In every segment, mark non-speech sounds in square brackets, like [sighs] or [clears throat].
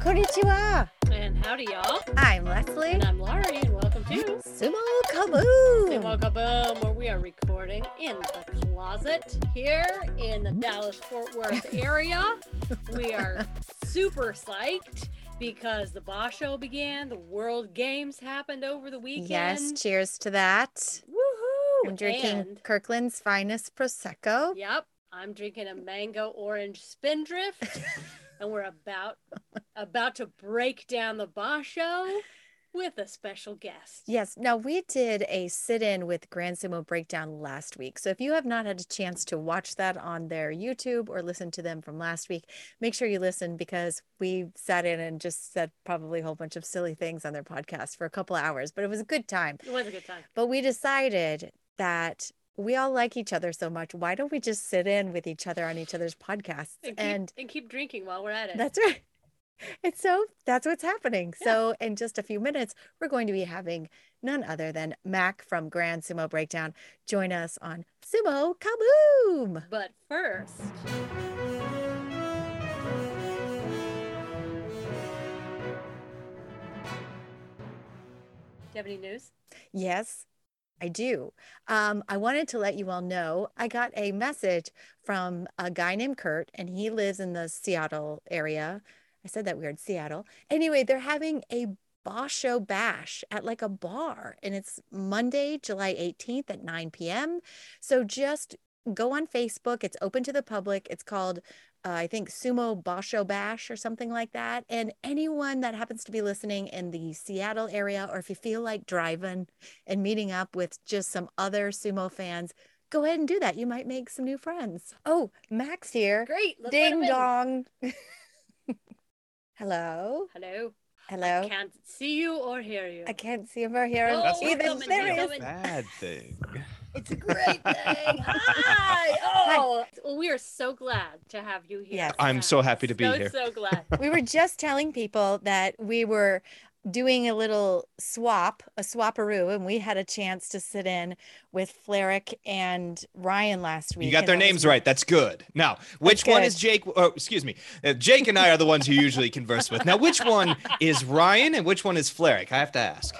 Konnichiwa. And howdy, y'all. I'm Leslie. And I'm Laurie, and welcome to Sumo Kaboom. Sumo Kaboom, where we are recording in the closet here in the Dallas Fort Worth [laughs] area. we are super psyched because the Basho began, the World Games happened over the weekend. Yes, cheers to that. Woohoo! I'm drinking And- Kirkland's finest Prosecco. Yep, I'm drinking a mango orange spindrift, [laughs] and we're about about to break down the Basho with a special guest. Yes. Now we did a sit-in with Grand Sumo Breakdown last week. So if you have not had a chance to watch that on their YouTube or listen to them from last week, make sure you listen because we sat in and just said probably a whole bunch of silly things on their podcast for a couple of hours, but it was a good time. It was a good time. But we decided that we all like each other so much. Why don't we just sit in with each other on each other's podcasts? And keep, And and keep drinking while we're at it. that's right. [laughs] It's so that's what's happening. So, in just a few minutes, we're going to be having none other than Mac from Grand Sumo Breakdown join us on Sumo Kaboom. But first, do you have any news? Yes, I do. Um, I wanted to let you all know I got a message from a guy named Kurt, and he lives in the Seattle area. I said that weird, Seattle. Anyway, they're having a Basho Bash at like a bar, and it's Monday, July 18th at 9 p.m. So just go on Facebook. It's open to the public. It's called, uh, I think, Sumo Basho Bash or something like that. And anyone that happens to be listening in the Seattle area, or if you feel like driving and meeting up with just some other sumo fans, go ahead and do that. You might make some new friends. Oh, Max here. Great. Let's Ding dong. Hello. [laughs] Hello. Hello. I can't see you or hear you. I can't see him or hear him. Oh, That's Even coming, there he's he is. coming. bad thing. It's a great thing. [laughs] Hi. Oh, well, we are so glad to have you here. Yes. I'm so happy to be so, here. So glad. [laughs] we were just telling people that we were doing a little swap, a swaparoo, and we had a chance to sit in with Flerick and Ryan last week. You got their that was names right. That's good. Now, which one is Jake? Oh, excuse me. Uh, Jake and I are the ones who usually converse with. Now, which one is Ryan and which one is Flerick? I have to ask.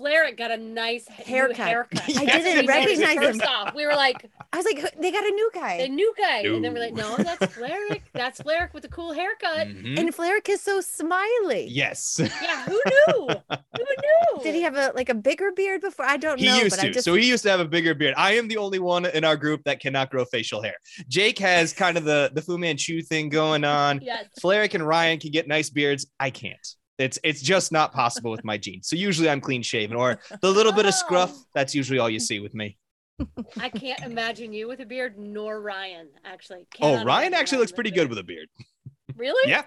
Flair got a nice h- new Haircut. haircut. [laughs] I didn't he recognize him. First off, we were like, I was like, they got a new guy. the guy. new guy. And then we're like, no, that's Flerick. That's Flerick with the cool haircut. Mhm. And Flerick is so smiley. Yes, Yeah, who knew? who [laughs] knew? Did he have a like a bigger beard before? I don't he know, used but I to. just So he used to have a bigger beard. I am the only one in our group that cannot grow facial hair. Jake has [laughs] kind of the the Fu Manchu thing going on. Yes. Flerick and Ryan can get nice beards. I can't. It's it's just not possible with my genes. So usually I'm clean shaven, or the little bit of scruff. Oh. That's usually all you see with me. I can't imagine you with a beard, nor Ryan, actually. Oh, Ryan imagine actually looks pretty good with a beard. Really? Yeah.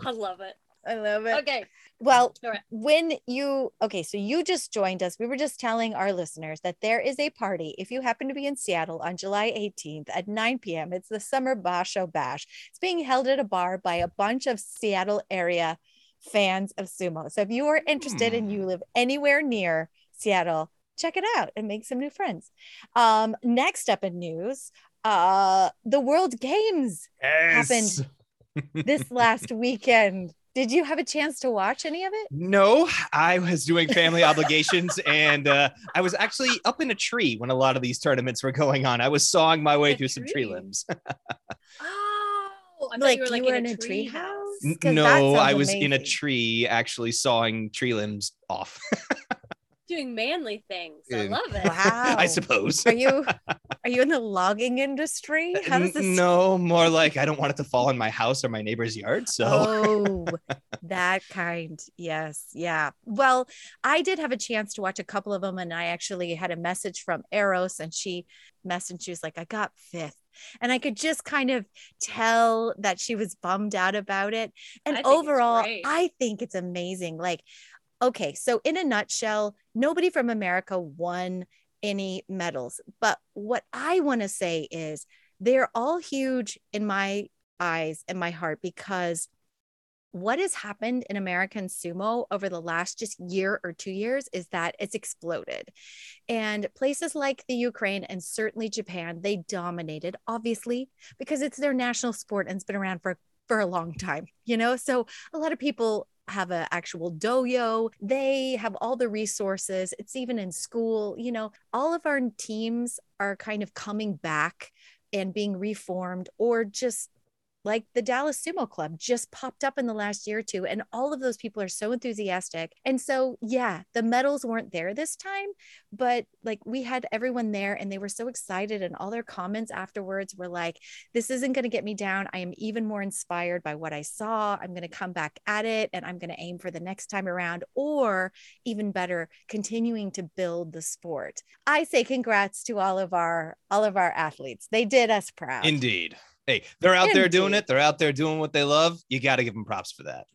I love it. I love it. Okay. Well, All right. when you okay, so you just joined us. We were just telling our listeners that there is a party if you happen to be in Seattle on July 18th at 9 p.m. It's the Summer Basho Bash. It's being held at a bar by a bunch of Seattle area fans of sumo. So if you are interested and you live anywhere near Seattle, check it out and make some new friends. Um, next up in news, uh, the World Games Happened. [laughs] this last weekend. Did you have a chance to watch any of it? No, I was doing family obligations [laughs] and uh, I was actually up in a tree when a lot of these tournaments were going on. I was sawing my way A through some tree tree? limbs. [laughs] Oh, I thought Like you were like you were in, in a, a tree treehouse? house. N- 'Cause that no, I sounds was in a tree actually sawing tree limbs off. [laughs] Doing manly things. I love it. Wow. [laughs] I suppose. Are you [laughs] are you in the logging industry? Uh, How does this No, more like I don't want it to fall in my house or my neighbor's yard. So Oh, that kind. Yes. Yeah. Well, I did have a chance to watch a couple of them, and I actually had a message from Eros, and she messaged, she was like, I got fifth. And I could just kind of tell that she was bummed out about it. And I overall. I think it's amazing. Like, okay, so in a nutshell, nobody from America won any medals. But what I want to say is they're all huge in my eyes and my heart because what has happened in American sumo over the last just year or two years is that it's exploded. And places like the Ukraine and certainly Japan, they dominated, obviously, because it's their national sport and it's been around for for a long time, you know? So a lot of people have an actual doyo. They have all the resources. It's even in school. You know, all of our teams are kind of coming back and being reformed or just like the Dallas Sumo Club just popped up in the last year or two. And all of those people are so enthusiastic. And so, yeah, the medals weren't there this time, but like we had everyone there and they were so excited. And all their comments afterwards were like, this isn't going to get me down. I am even more inspired by what I saw. I'm going to come back at it and I'm going to aim for the next time around, or even better, continuing to build the sport. I say congrats to all of our all of our athletes. They did us proud. Indeed. Hey, they're out there doing it. They're out there doing what they love. You got to give them props for that.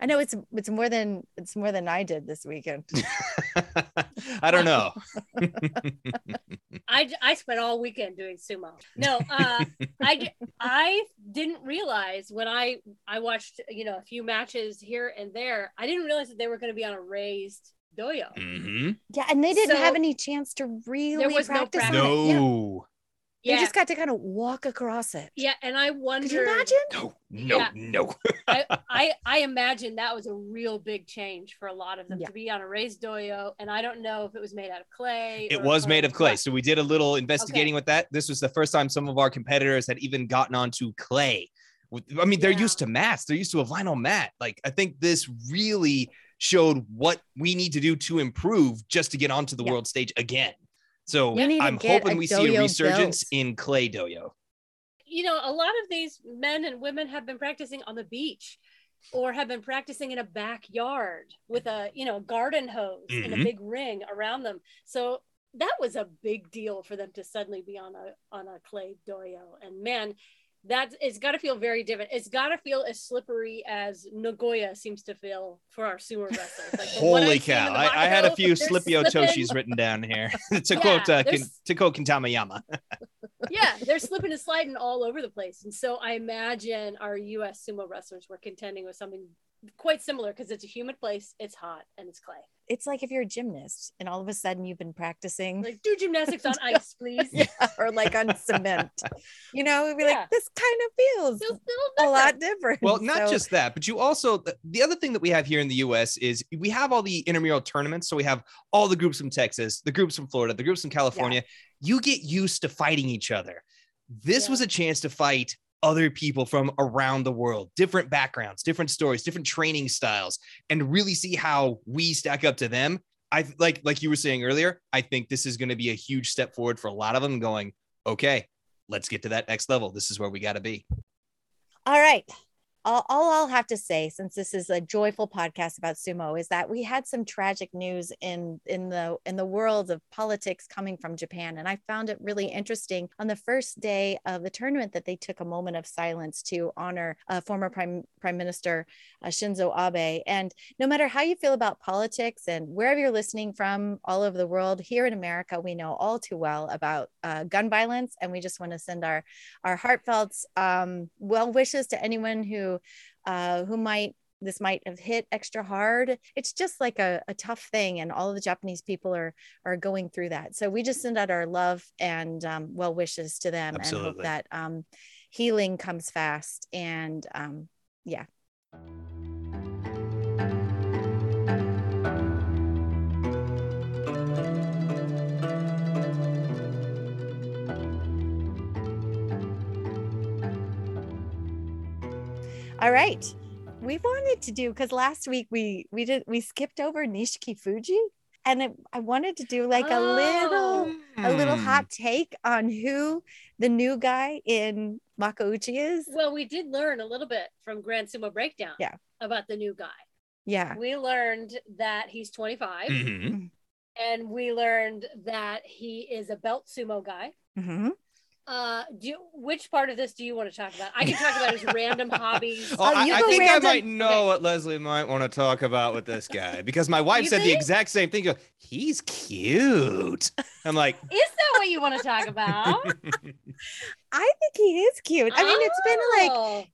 I know it's it's more than it's more than I did this weekend. [laughs] I don't know. I, I spent all weekend doing sumo. No, uh, I, I didn't realize when I I watched you know a few matches here and there. I didn't realize that they were going to be on a raised doyo. hmm Yeah, and they didn't So- have any chance to really was no practice. on practice. it. Yeah. They just got to kind of walk across it. yeah, and I wondered. Could you imagine? No. No. Yeah. No. [laughs] I, I I imagine that was a real big change for a lot of them Yeah. to be on a raised doyo, and I don't know if it was made out of clay. It was made of clay. what. So we did a little investigating with that. This was the first time some of our competitors had even gotten onto clay. I mean, they're Yeah. used to mats. They're used to a vinyl mat. Like I think this really showed what we need to do to improve just to get onto the Yeah. world stage again. So We need to I'm hoping we see a resurgence built. in clay doyo. you know, a lot of these men and women have been practicing on the beach or have been practicing in a backyard with a, you know, garden hose and a Mhm. big ring around them. So that was a big deal for them to suddenly be on a on a clay doyo. And man, that it's got to feel very different. It's got to feel as slippery as Nagoya seems to feel for our sumo [laughs] wrestlers. Like Holy I've seen in cow! I, I had a few Slippy Otoshis written down here [laughs] [laughs] to Yeah, quote uh, Kin- to quote Kintama Yama. yeah, they're slipping and sliding all over the place. And so I imagine our US sumo wrestlers were contending with something quite similar because it's a humid place, it's hot, and it's clay. It's like if you're a gymnast and all of a sudden you've been practicing Like, do gymnastics on [laughs] ice, please. yeah, or like on cement. [laughs] You know, it'd be Yeah. like this kind of feels Feels a little a different. lot different. Well, not So- just that, but you also the, the other thing that we have here in the U.S. is we have all the intramural tournaments. So we have all the groups from Texas, the groups from Florida, the groups from California. You get used to fighting each other. This Yeah. was a chance to fight other people from around the world, different backgrounds, different stories, different training styles, and really see how we stack up to them. I like like you were saying earlier. I think this is going to be a huge step forward for a lot of them. Going, okay, let's get to that next level. This is where we got to be. All right. All, all I'll have to say, since this is a joyful podcast about sumo, is that we had some tragic news in in the in the world of politics coming from Japan, and I found it really interesting. On the first day of the tournament, that they took a moment of silence to honor uh, former Prime Prime Minister uh, Shinzo Abe. And no matter how you feel about politics and wherever you're listening from, all over the world, here in America, we know all too well about uh, gun violence, and we just want to send our our heartfelt um, well wishes to anyone who uh, who might this might have hit extra hard. It's just like a, a tough thing, and all of the Japanese people are are going through that. So we just send out our love and um, well wishes to them, and hope that um, healing comes fast. And um, yeah, all right. We wanted to do because last week we we did we skipped over Nishikifuji, and it, I wanted to do like a little a little Hmm. hot take on who the new guy in Makuuchi is. Well, we did learn a little bit from Grand Sumo Breakdown Yeah. about the new guy. Yeah. We learned that he's 25, Mhm. and we learned that he is a belt sumo guy. Mhm. Uh, do you, which part of this do you want to talk about? I can talk about his random [laughs] hobbies. Oh, Oh, I, I think random. I might know Okay. what Leslie might want to talk about with this guy [laughs] because my wife You said the exact same thing. Goes, He's cute. I'm like, [laughs] Is that what you want to talk about? I think he is cute. I mean, it's been like Oh.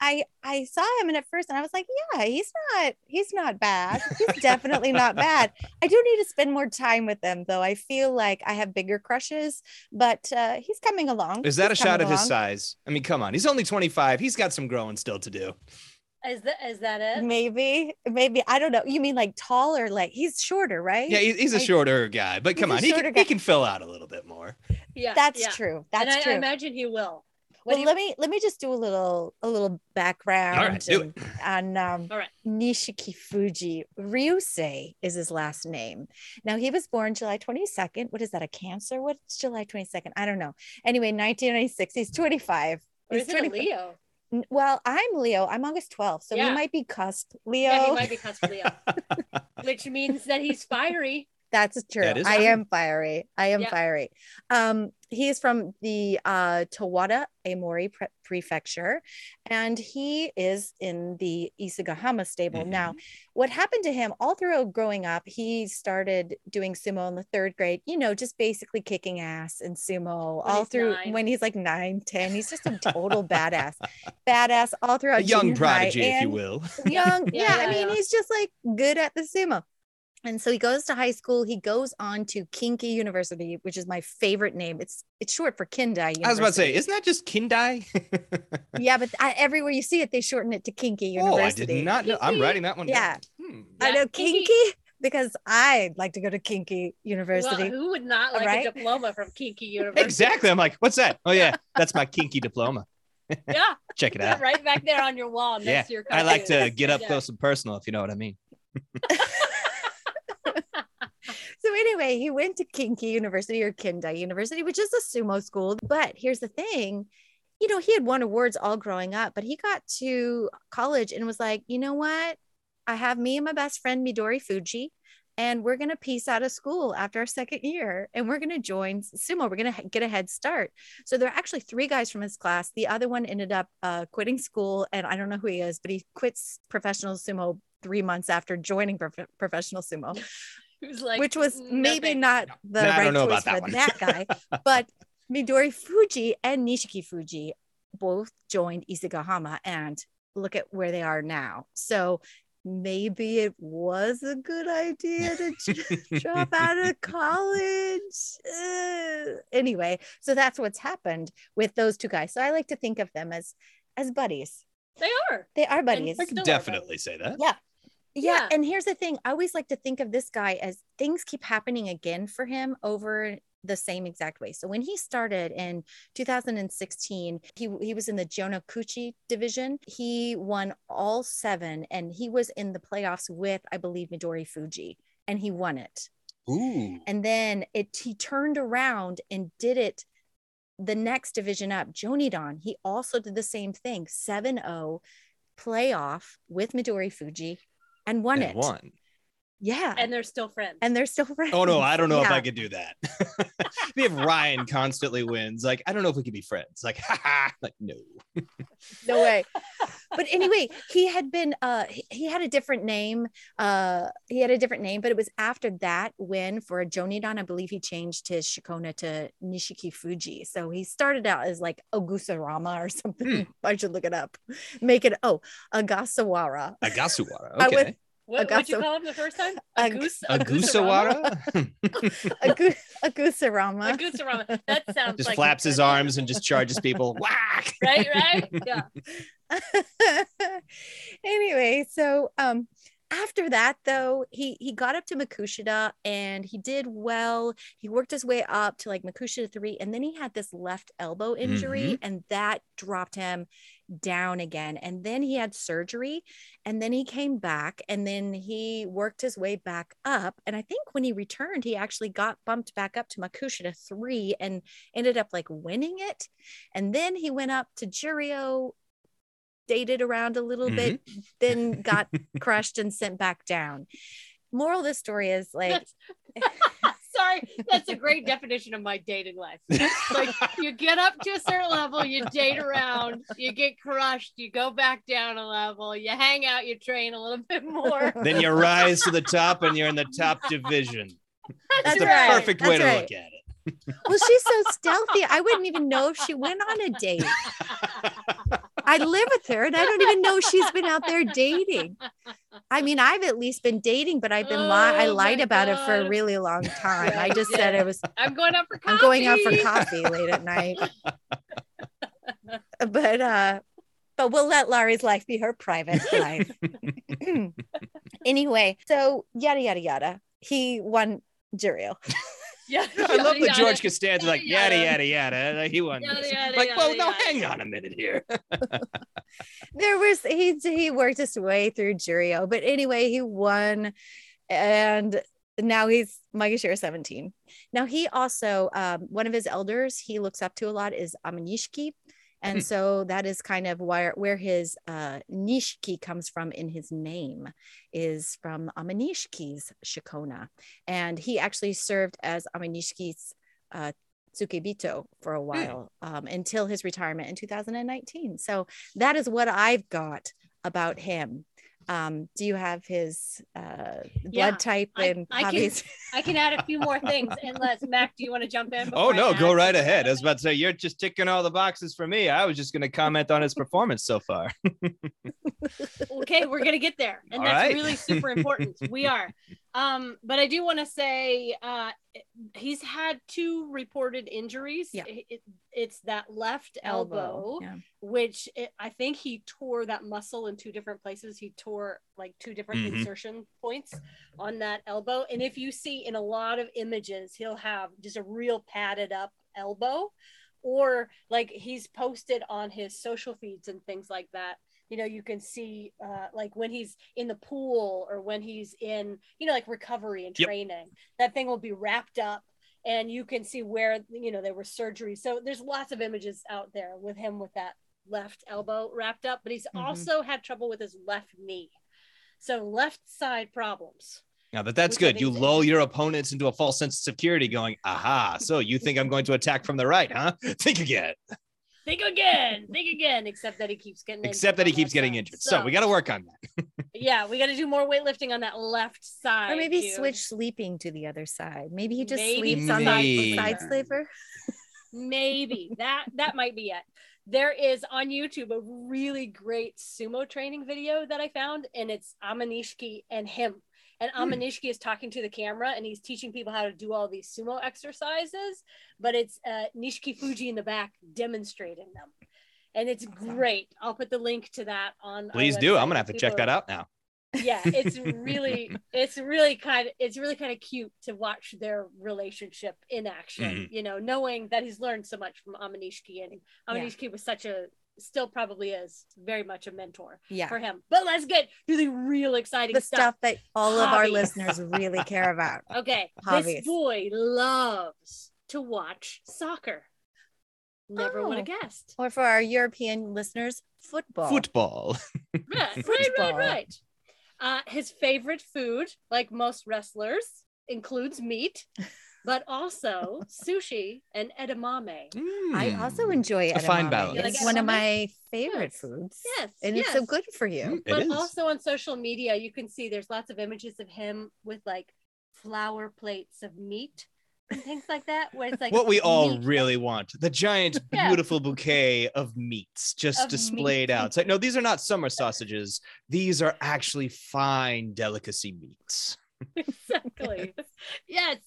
I I saw him and at first and I was like, yeah, he's not he's not bad. He's definitely not bad. I do need to spend more time with him though. I feel like I have bigger crushes, but uh, he's coming along. Is that He's a shot coming of his size? I mean, come on. He's only 25. He's got some growing still to do. Is that is that it? Maybe, maybe I don't know. You mean like taller? like he's shorter, right? Yeah, he's a shorter guy, but come on, he can, guy. he can fill out a little bit more. Yeah, That's yeah. true. And That's I, true. I imagine he will. What well, you- let me let me just do a little a little background All right, do and- on um, All right. Nishikifuji. Ryusei is his last name. Now he was born July 22nd. What is that? A Cancer? What's July 22nd? I don't know. Anyway, 1996. He's 25. Or He's is it a 25. Leo? Well, I'm Leo. I'm August 12th, so Yeah. he might be cusp Leo. Yeah, he might [laughs] be cusp Leo, which means that he's fiery. That's true. That is I true. am fiery. I am Yeah. fiery. Um, he is from the uh, Towada Aomori pre- prefecture, and he is in the Isegahama stable. Mhm. Now, what happened to him all through growing up, he started doing sumo in the third grade, you know, just basically kicking ass in sumo When all through nine. when he's like nine, 10. He's just a total [laughs] badass, badass all throughout A young junior high prodigy, if you will. [laughs] young. Yeah, Yeah, yeah, I mean, yeah. he's just like good at the sumo. And so he goes to high school. He goes on to Kinki University, which is my favorite name. It's it's short for Kindai. University. I was about to say, isn't that just Kindai? [laughs] yeah, but I, everywhere you see it, they shorten it to Kinki University. oh, I did not know. I'm writing that one. Yeah. Hmm. I know Kinky. Kinki because I'd like to go to Kinki Well, University. who would not like Right? a diploma from Kinky [laughs] University? Exactly. I'm like, what's that? Oh yeah, [laughs] that's my kinky diploma. Yeah, Check it out. right back there on your wall. Next Yeah, to your I like to get up Yeah. close and personal, if you know what I mean. So anyway, he went to Kinki University or Kindai University, which is a sumo school. But here's the thing, you know, he had won awards all growing up, but he got to college and was like, you know what? I have me and my best friend Midorifuji, and we're gonna piece out of school after our second year, and we're gonna join sumo. We're gonna get a head start. So there are actually three guys from his class. The other one ended up uh, quitting school, and I don't know who he is, but he quits professional sumo three months after joining prof- professional sumo [laughs] He was like, which was "Mm, maybe nothing." not the No, right choice that for one. that guy. [laughs] but Midorifuji and Nishikifuji both joined Isegahama, and look at where they are now. So maybe it was a good idea to [laughs] drop out of college. Uh, anyway, so that's what's happened with those two guys. So I like to think of them as as buddies. They are. They are buddies. I can Still are definitely say that. Yeah. Yeah. Yeah. And here's the thing I always like to think of this guy as things keep happening again for him over the same exact way. So when he started in 2016, he, he was in the Jonokuchi division. He won all seven and he was in the playoffs with, I believe, Midorifuji, and he won it. Ooh. And then it he turned around and did it the next division up, Jonidan. He also did the same thing, 7-0 playoff with Midorifuji and won And it. Won. Yeah. And they're still friends. And they're still [laughs] friends. Oh no, I don't know if I could do that. [laughs] if Ryan constantly wins, like I don't know if we could be friends. Like, [laughs] ha ha, like no. no way. But anyway, he had been uh he, he had a different name. Uh he had a different name, but it was after that win for Jonidan, I believe he changed his Shikona to Nishikifuji. So he started out as like Ogusarama or something. I should look it up. Make it oh Agasawara. Agasuwara. I would- Okay. What, what'd you call him the first time? A goose. A Agus- A Agu- [laughs] A Agusarama. That sounds just like flaps his arms and just charges people. [laughs] Whack. Right, right. Yeah. [laughs] anyway, so um after that though, he he got up to Makushita and he did well. He worked his way up to like Makushita 3 and then he had this left elbow injury and that dropped him down again. And then he had surgery and then he came back and then he worked his way back up and I think when he returned he actually got bumped back up to Makushita 3 and ended up like winning it. And then he went up to Juryo dated around a little bit, mm-hmm. then got [laughs] crushed and sent back down. Moral of the story is like, [laughs] Sorry, that's a great definition of my dating life. Like you get up to a certain level, you date around, you get crushed, you go back down a level, you hang out, you train a little bit more. Then you rise to the top and you're in the top division. that's That's the right. perfect way that's to look at it. Well, she's so stealthy. I wouldn't even know if she went on a date. I live with her and I don't even know she's been out there dating. I mean, I've at least been dating, but I've been li- I Oh lied about it for a really long [laughs] time. I Yeah, just said yeah. it was I'm going out for coffee. I'm going out for coffee late at night. [laughs] but uh but we'll let Laurie's life be her private life. [laughs] [clears throat] anyway, so yada yada yada. He won Juriel. Yeah, [laughs] I love the yada, George Costanza, like yada Yada. yada yada. He won. Yada, yada, like, well, yada, no, yada. hang on a minute here. [laughs] There was he he worked his way through Juriel, but anyway, he won and now he's Maegashira 17. Now he also um, one of his elders he looks up to a lot is Aminishiki. And Hmm. so that is kind of where where his uh, Nishiki comes from in his name is from Aminishiki's Shikona. And he actually served as Aminishiki's uh, Tsukebito for a while um, until his retirement in 2019. So that is what I've got about him. Um, do you have his uh, blood Yeah, type I- and I can- hobbies? [laughs] I can add a few more things. Unless Mac, do you want to jump in? Oh no, go right ahead. I was about to say you're just ticking all the boxes for me. I was just going to comment on his performance so far. [laughs] okay, we're gonna get there, and All that's right. really super important. we are, [laughs] um, but I do want to say uh, he's had two reported injuries. Yeah. It- it- it's that left elbow, Yeah. which it, I think he tore that muscle in two different places. He tore like two different Mhm. insertion points on that elbow, and if you see in a lot of images, he'll have just a real padded up elbow. Or like he's posted on his social feeds and things like that you know you can see uh, like when he's in the pool or when he's in you know like recovery and Yep. training that thing will be wrapped up and you can see where you know there were surgeries so there's lots of images out there with him with that left elbow wrapped up but he's Mhm. also had trouble with his left knee so left side problems Now that that's good. You lull your opponents into a false sense of security, going, "Aha! So you think I'm going to attack from the right, huh? [laughs] Think again." Think again think again except that he keeps getting Except injured that he on keeps getting side. injured. So we got to work on that. [laughs] yeah we got to do more weightlifting on that left side Or maybe dude. switch sleeping to the other side. Maybe he just Maybe sleeps on the side slaver. maybe that that might be it there is on youtube a really great sumo training video that i found and it's aminishiki and him and Hmm. aminishiki is talking to the camera and he's teaching people how to do all these sumo exercises but it's uh, nishikifuji in the back demonstrating them and it's great i'll put the link to that on Please do. I'm gonna have to check that out now. yeah it's really [laughs] it's really kind of it's really kind of cute to watch their relationship in action Mhm. you know knowing that he's learned so much from aminishiki and aminishiki was such a still probably is very much a mentor Yeah. for him but let's get to the real exciting The stuff, stuff that all of our listeners really care about. [laughs] okay Hobbies. this boy loves to watch soccer never would Oh. have guessed Or for our European listeners, football. Football. [laughs] right right right right uh, his favorite food like most wrestlers includes meat but also sushi and edamame I Mm. also enjoy A fine edamame. balance. You like It's one of my favorite Yes. foods. yes And it's so good for you. Mm, It but is. also on social media you can see there's lots of images of him with like flower plates of meat and things like that where it's like what we all meat. really want the giant [laughs] Yeah. beautiful bouquet of meats just Of displayed meat. out it's like no these are not summer sausages these are actually fine delicacy meats [laughs] exactly [laughs] yes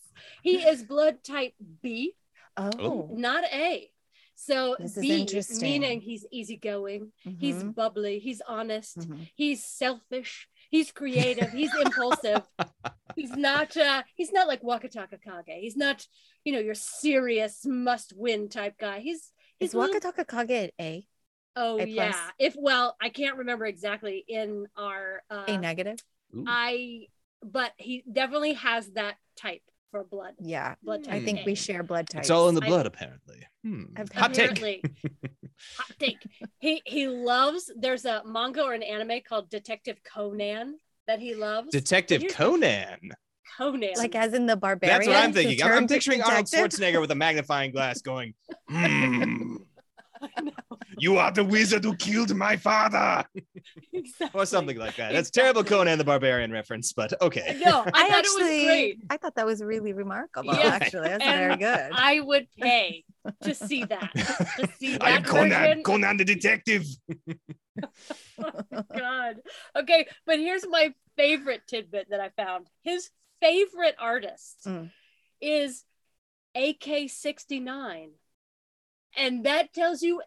he is blood type b. Oh, not a. So This b meaning he's easygoing. He's Mhm, bubbly. He's honest. Mhm. he's selfish. He's creative. He's impulsive. [laughs] He's not uh he's not like wakatakakage. He's not you know your serious must win type guy. He's he's Is Wakataka Kage A? oh A plus? yeah if well i can't remember exactly in our uh A negative? Ooh. i but he definitely has that type for blood Yeah. blood type I think A. we share blood types. it's all in the I- blood apparently Hmm. I've- hot take apparently [laughs] hot take he he loves there's a manga or an anime called detective conan that he loves detective conan conan like as in the barbarian. that's what i'm thinking i'm, I'm turned picturing arnold schwarzenegger with a magnifying glass going [laughs] "Hmm." [laughs] I know. You are the wizard who killed my father, [laughs] Exactly. or something like that. That's terrible Conan the Barbarian reference, but okay. No, I, I, [laughs] thought actually, it was great. I thought that was really remarkable. Yeah. Actually, that's And very good. I would pay to see that. To see that I am Conan, version. Conan the detective. God. Okay, but here's my favorite tidbit that I found. His favorite artist Mm. is AK69. And that tells you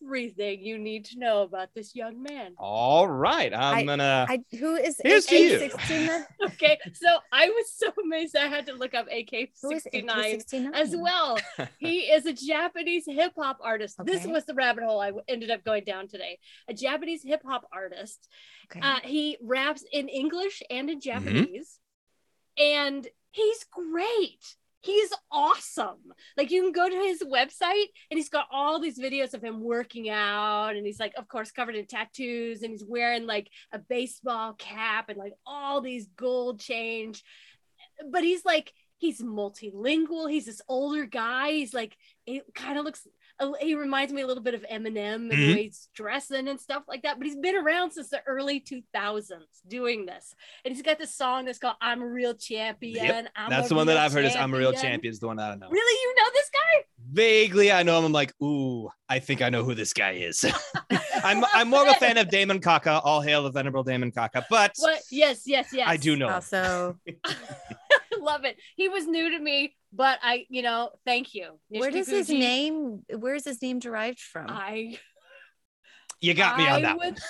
everything you need to know about this young man. All right, I'm I- gonna. I, who is Here's to you. AK-16? [laughs] Okay, so I was so amazed I had to look up AK69 AK-69? as well. [laughs] He is a Japanese hip hop artist. This was the rabbit hole I ended up going down today. A Japanese hip hop artist. Okay. Uh, he raps in English and in Mm-hmm. Japanese, and he's great. He's awesome. Like you can go to his website and he's got all these videos of him working out, and he's like, of course, covered in tattoos, and he's wearing like a baseball cap and like all these gold change. But he's like, he's multilingual. He's this older guy. He's like, it kind of looks. He reminds me a little bit of Eminem and Mhm. the way he's dressing and stuff like that. But he's been around since the early 2000s doing this. And he's got this song that's called "I'm a Real Champion." I'm That's the one that I've heard is I'm a real champion. Is the one that I know. Really, you know this guy? Vaguely, I know him. I'm like, ooh, I think I know who this guy is. [laughs] I'm I'm more of a fan of [laughs] Demon Kakka. All hail the venerable Demon Kakka. But What? Yes, yes, yes. I do know. him. also, I [laughs] love it. He was new to me, but I, you know, thank you. where Nishiki does his name? Where is his name derived from? I You got me I on that one. would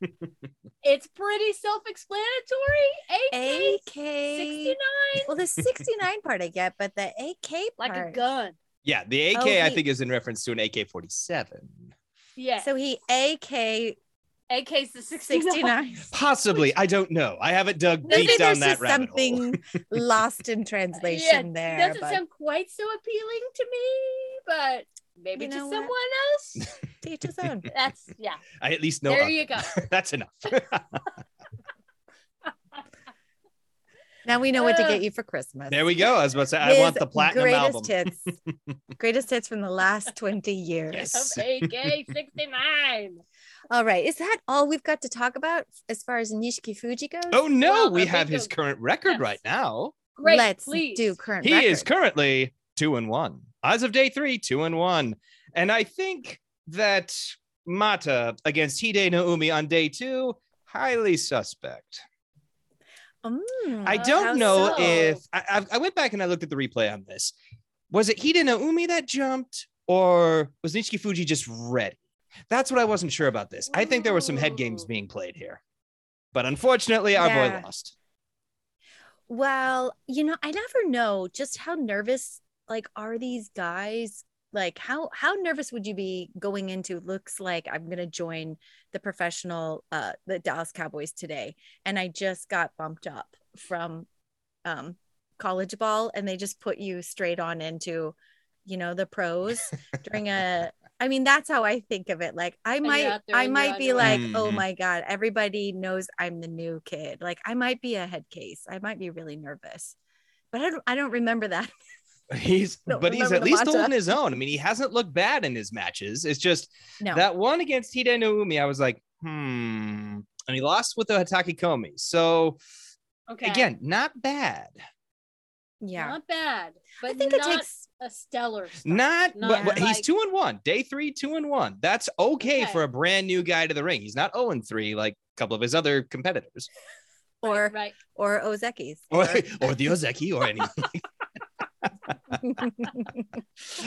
think [laughs] it's pretty self-explanatory. AK AK. 69 Well, the 69 part I get, but the AK part. [laughs] like a gun. Yeah, the AK Oh, I think is in reference to an AK-47. Yeah. So he AK AK's the 69. 69. Possibly, I don't know. I haven't dug Maybe deep down there's that just rabbit hole. something [laughs] lost in translation there. Doesn't but sound quite so appealing to me, but maybe You to know someone what? else. to each his own. That's yeah. [laughs] I at least know. there of you go. [laughs] That's enough. Now we know what to Uh, get you for Christmas. there we go. I was about to say, I His want the platinum greatest album. hits. [laughs] greatest hits from the last 20 years. Yes. AK 69. [laughs] All right. Is that all we've got to talk about as far as Nishikifuji goes? Oh no, Well, we have his current record yes. right now. Great. Let's please. do current He is currently two and one. As of day three, two and one. And I think that matta against Hidenoumi on day two, highly suspect. Mm, I don't know so? if I, I- I went back and I looked at the replay on this. Was it Hidenoumi that jumped, or was Nishikifuji just ready? That's what I wasn't sure about this. I think there were some head games being played here, but unfortunately, our Yeah. boy lost. Well, you know, I never know just how nervous like are these guys? Like how how nervous would you be going into looks like I'm going to join the professional uh the Dallas Cowboys today and I just got bumped up from um college ball and they just put you straight on into you know the pros during a [laughs] I mean that's how I think of it like I might I might be underwear. like oh Mhm. my god everybody knows I'm the new kid like I might be a head case I might be really nervous but I don't I don't remember that [laughs] He's Don't but he's at least Matta. holding his own. I mean, he hasn't looked bad in his matches. It's just no that one against Hidenoumi, I was like, hmm. And he lost with the Hatakikomi. So Okay. again, not bad. yeah Not bad. But I think not it takes a stellar start. Not, Not but, but he's two and one. Day three, two and one. That's okay, Okay. for a brand new guy to the ring. He's not 0 and three like a couple of his other competitors, or right. or Ozeki's or [laughs] or the Ozeki or anything. [laughs]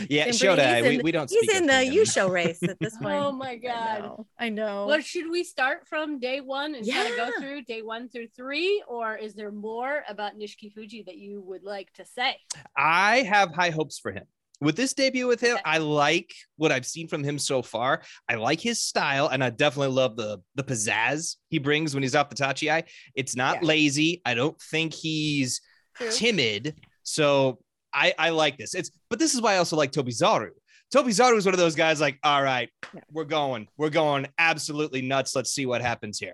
yeah, Simper, Shota, he's we, in- we don't. he's speak in the him. yusho race at this [laughs] point Oh my I god. know, I know. Well, should we start from day one and kind of go through day one through three, or is there more about Nishikifuji that you would like to say? I have high hopes for him. With this debut with him, I like what I've seen from him so far. I like his style, and I definitely love the the pizzazz he brings when he's off the tachiai. It's not Yeah. lazy. I don't think he's True. timid. So I I like this. It's but this is why I also like Tobizaru. Toby Zaru is one of those guys like, all right, Yeah. we're going, we're going absolutely nuts. Let's see what happens here.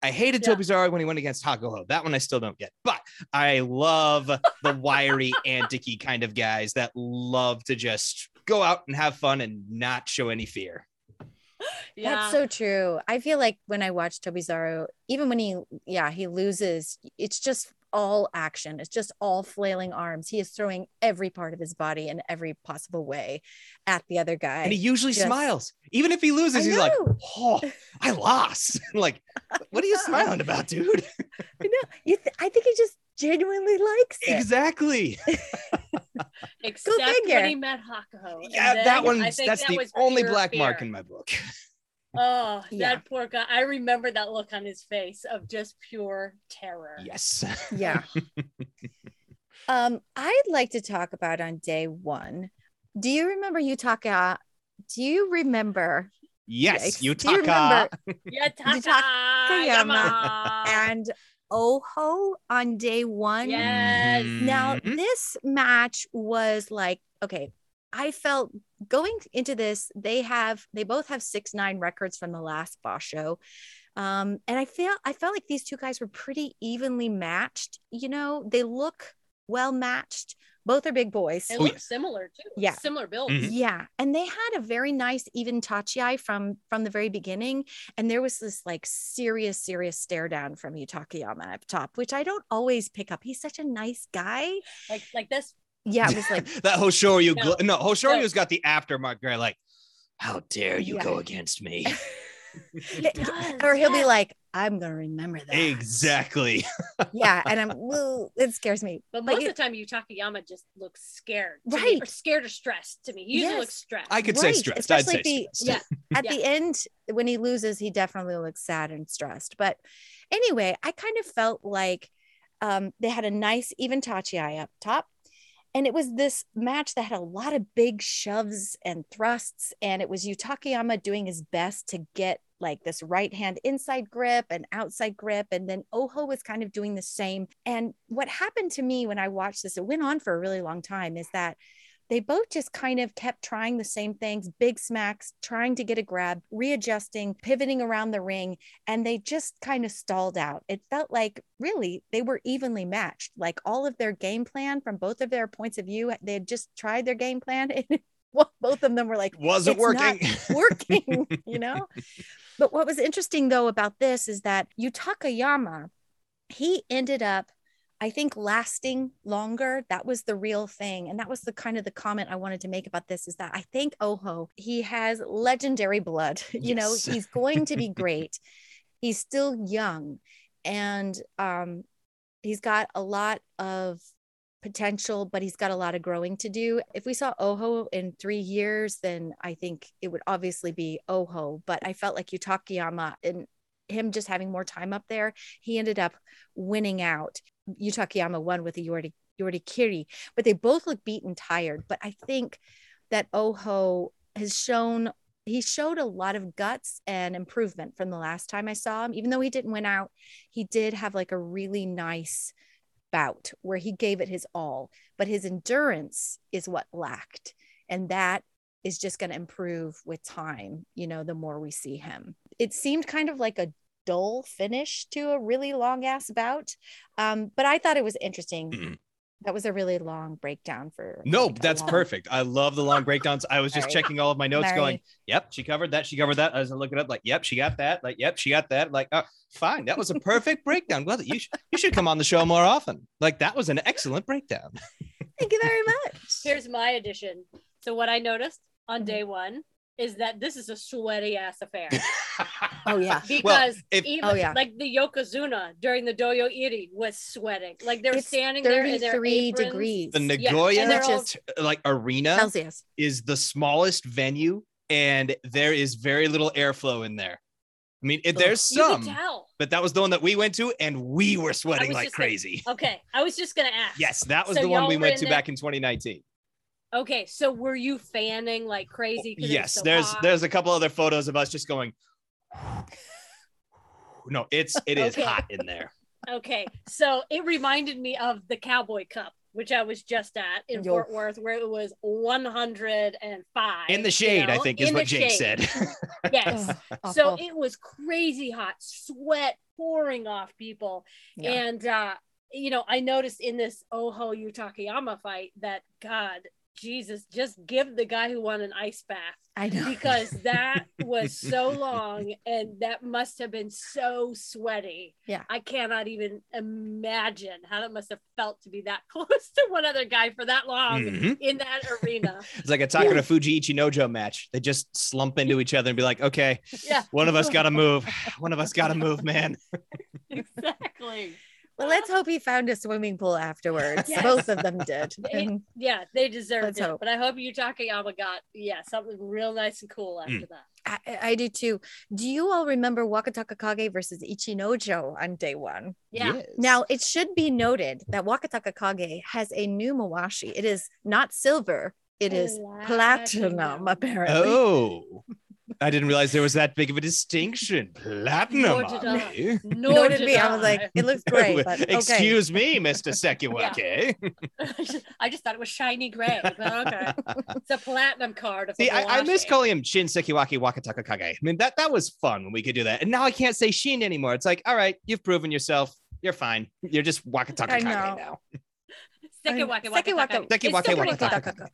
I hated Yeah. Tobizaru when he went against Hakuho. That one I still don't get, but I love the [laughs] wiry, anticky kind of guys that love to just go out and have fun and not show any fear. Yeah. That's so true. I feel like when I watch Tobizaru, even when he, yeah, he loses, it's just all action. It's just all flailing arms. He is throwing every part of his body in every possible way at the other guy. And he usually just- smiles. Even if he loses, he's like, oh, I lost. [laughs] like, [laughs] what are you smiling about, dude? I know. You th- I think he just genuinely likes it. exactly. [laughs] Except when he met Hakuho. Yeah, that one, that's that the only black fear. mark in my book. Oh, [laughs] Yeah. that poor guy. I remember that look on his face of just pure terror. Yes. [laughs] Yeah. um, I'd like to talk about on day one. Do you remember Utaka? Do you remember Yes, Yikes. you Do you remember Yeah, Takayama. Takayama. and Oho on day one? Yes. Now, Mhm. this match was like, okay, I felt going into this, they have, they both have six, nine records from the last basho. Um, and I feel, I felt like these two guys were pretty evenly matched. You know, they look well matched. Both are big boys. They look yeah. similar too. Yeah. Similar builds. Mhm. Yeah, and they had a very nice even tachiai from from the very beginning, and there was this like serious, serious stare down from Yutakayama up top, which I don't always pick up. He's such a nice guy. Like like this. Yeah, it [laughs] was like that Hoshoryu, No. gl- no, Hoshoryu's No. got the aftermark guy. Like, how dare you Yeah. go against me? [laughs] [laughs] He does, or he'll be like, "I'm gonna remember that." exactly. Yeah, and I'm, well, it scares me. But But most you- of the time, Yutakayama just looks scared, to me, Right. or scared or stressed to me. He usually Yes. looks stressed. I could say Right, stressed. I'd say especially if stressed. yeah, At Yeah. the end, when he loses, he definitely looks sad and stressed. But anyway, I kind of felt like um, they had a nice even Tachiai up top. And it was this match that had a lot of big shoves and thrusts. And it was Yutakayama doing his best to get like this right hand inside grip and outside grip. And then Oho was kind of doing the same. And what happened to me when I watched this, it went on for a really long time, is that they both just kind of kept trying the same things big smacks, trying to get a grab, readjusting, pivoting around the ring, and they just kind of stalled out. It felt like really they were evenly matched. Like all of their game plan from both of their points of view, they had just tried their game plan. [laughs] And well, both of them were like, Wasn't working. [laughs] working, you know? But what was interesting though about this is that Yutakayama, he ended up, I think, lasting longer. That was the real thing. And that was the kind of the comment I wanted to make about this is that I think Oho, he has legendary blood. [laughs] You know, he's going to be [laughs] great. he's still young and um, he's got a lot of potential, but he's got a lot of growing to do. If we saw Oho in three years, then I think it would obviously be Oho. But I felt like Yutakayama and him just having more time up there, he ended up winning out. Yutakayama won with Yordi, Yorikiri, but they both look beat and tired. But I think that Oho has shown he showed a lot of guts and improvement from the last time I saw him. Even though he didn't win out, he did have like a really nice bout where he gave it his all, but his endurance is what lacked. And that is just going to improve with time, you know, the more we see him. It seemed kind of like a dull finish to a really long ass bout. Um, but I thought it was interesting. Mhm. That was a really long breakdown for No, like, that's long- perfect. I love the long breakdowns. I was just Sorry. checking all of my notes, Sorry. going, "Yep, she covered that. She covered that." As I look it up, like, "Yep, she got that." Like, "Yep, she got that." Like, "Oh, fine. That was a perfect breakdown." Well, you should you should come on the show more often. Like, that was an excellent breakdown. Thank you very much. [laughs] Here's my addition. So what I noticed on Mhm. day one is that this is a sweaty ass affair [laughs] Oh yeah. because if- even Oh, yeah. like the Yokozuna during the Doyo Iri was sweating. Like they're It's standing there in their 33 aprons. degrees. the Nagoya and they're all- like arena Celsius. is the smallest venue, and there is very little airflow in there. I mean, it, there's some, but that was the one that we went to, and we were sweating like just gonna- crazy. Okay, I was just gonna ask. Yes, that was So the one we went to there- back in 2019. Okay, so were you fanning like crazy? Yes, so there's hot? there's a couple other photos of us just going. No, it's it is Okay. hot in there. Okay, so it reminded me of the Cowboy Cup, which I was just at in Yo. Fort Worth, where it was 105 In the you shade, I think is in what Jake shade. said. [laughs] [laughs] Yes. Ugh, so it was crazy hot, sweat pouring off people, Yeah. and uh, you know, I noticed in this Oho Yutakayama fight that God, Jesus, just give the guy who won an ice bath I know. because [laughs] that was so [laughs] long and that must have been so sweaty. Yeah. I cannot even imagine how that must have felt to be that [laughs] close to one other guy for that long Mhm. in that arena. It's like a Takarafuji Ichinojo match. They just slump into each other and be like, okay, Yeah, one of us got to move. One of us got to move, man. exactly. Well, let's hope he found a swimming pool afterwards. Yes. Both of them did. [laughs] They- And yeah, they deserved Let's it. hope. But I hope you Takayama got yeah something real nice and cool after Mm. that. I, I do too. Do you all remember Wakatakakage versus Ichinojo on day one? Yeah, Yes. Now, it should be noted that Wakatakakage has a new Mawashi. It is not silver, it is platinum, Platinum. apparently. Oh, [laughs] I didn't realize there was that big of a distinction. Platinum. Nor did I. [laughs] eh? Nor, Nor did did me. I was like, it looks great, [laughs] but okay. Excuse me, Mr. Sekiwake. [laughs] I just thought it was shiny gray, but okay. It's a platinum card. Of See, a I, I miss calling him Shin Sekiwaki Wakatakakage. I mean, that that was fun when we could do that. And now I can't say Shin anymore. It's like, all right, you've proven yourself. You're fine. You're just Wakataka I Kage now. Sekiwake Seki waka- Wakataka. Seki It's waka-taka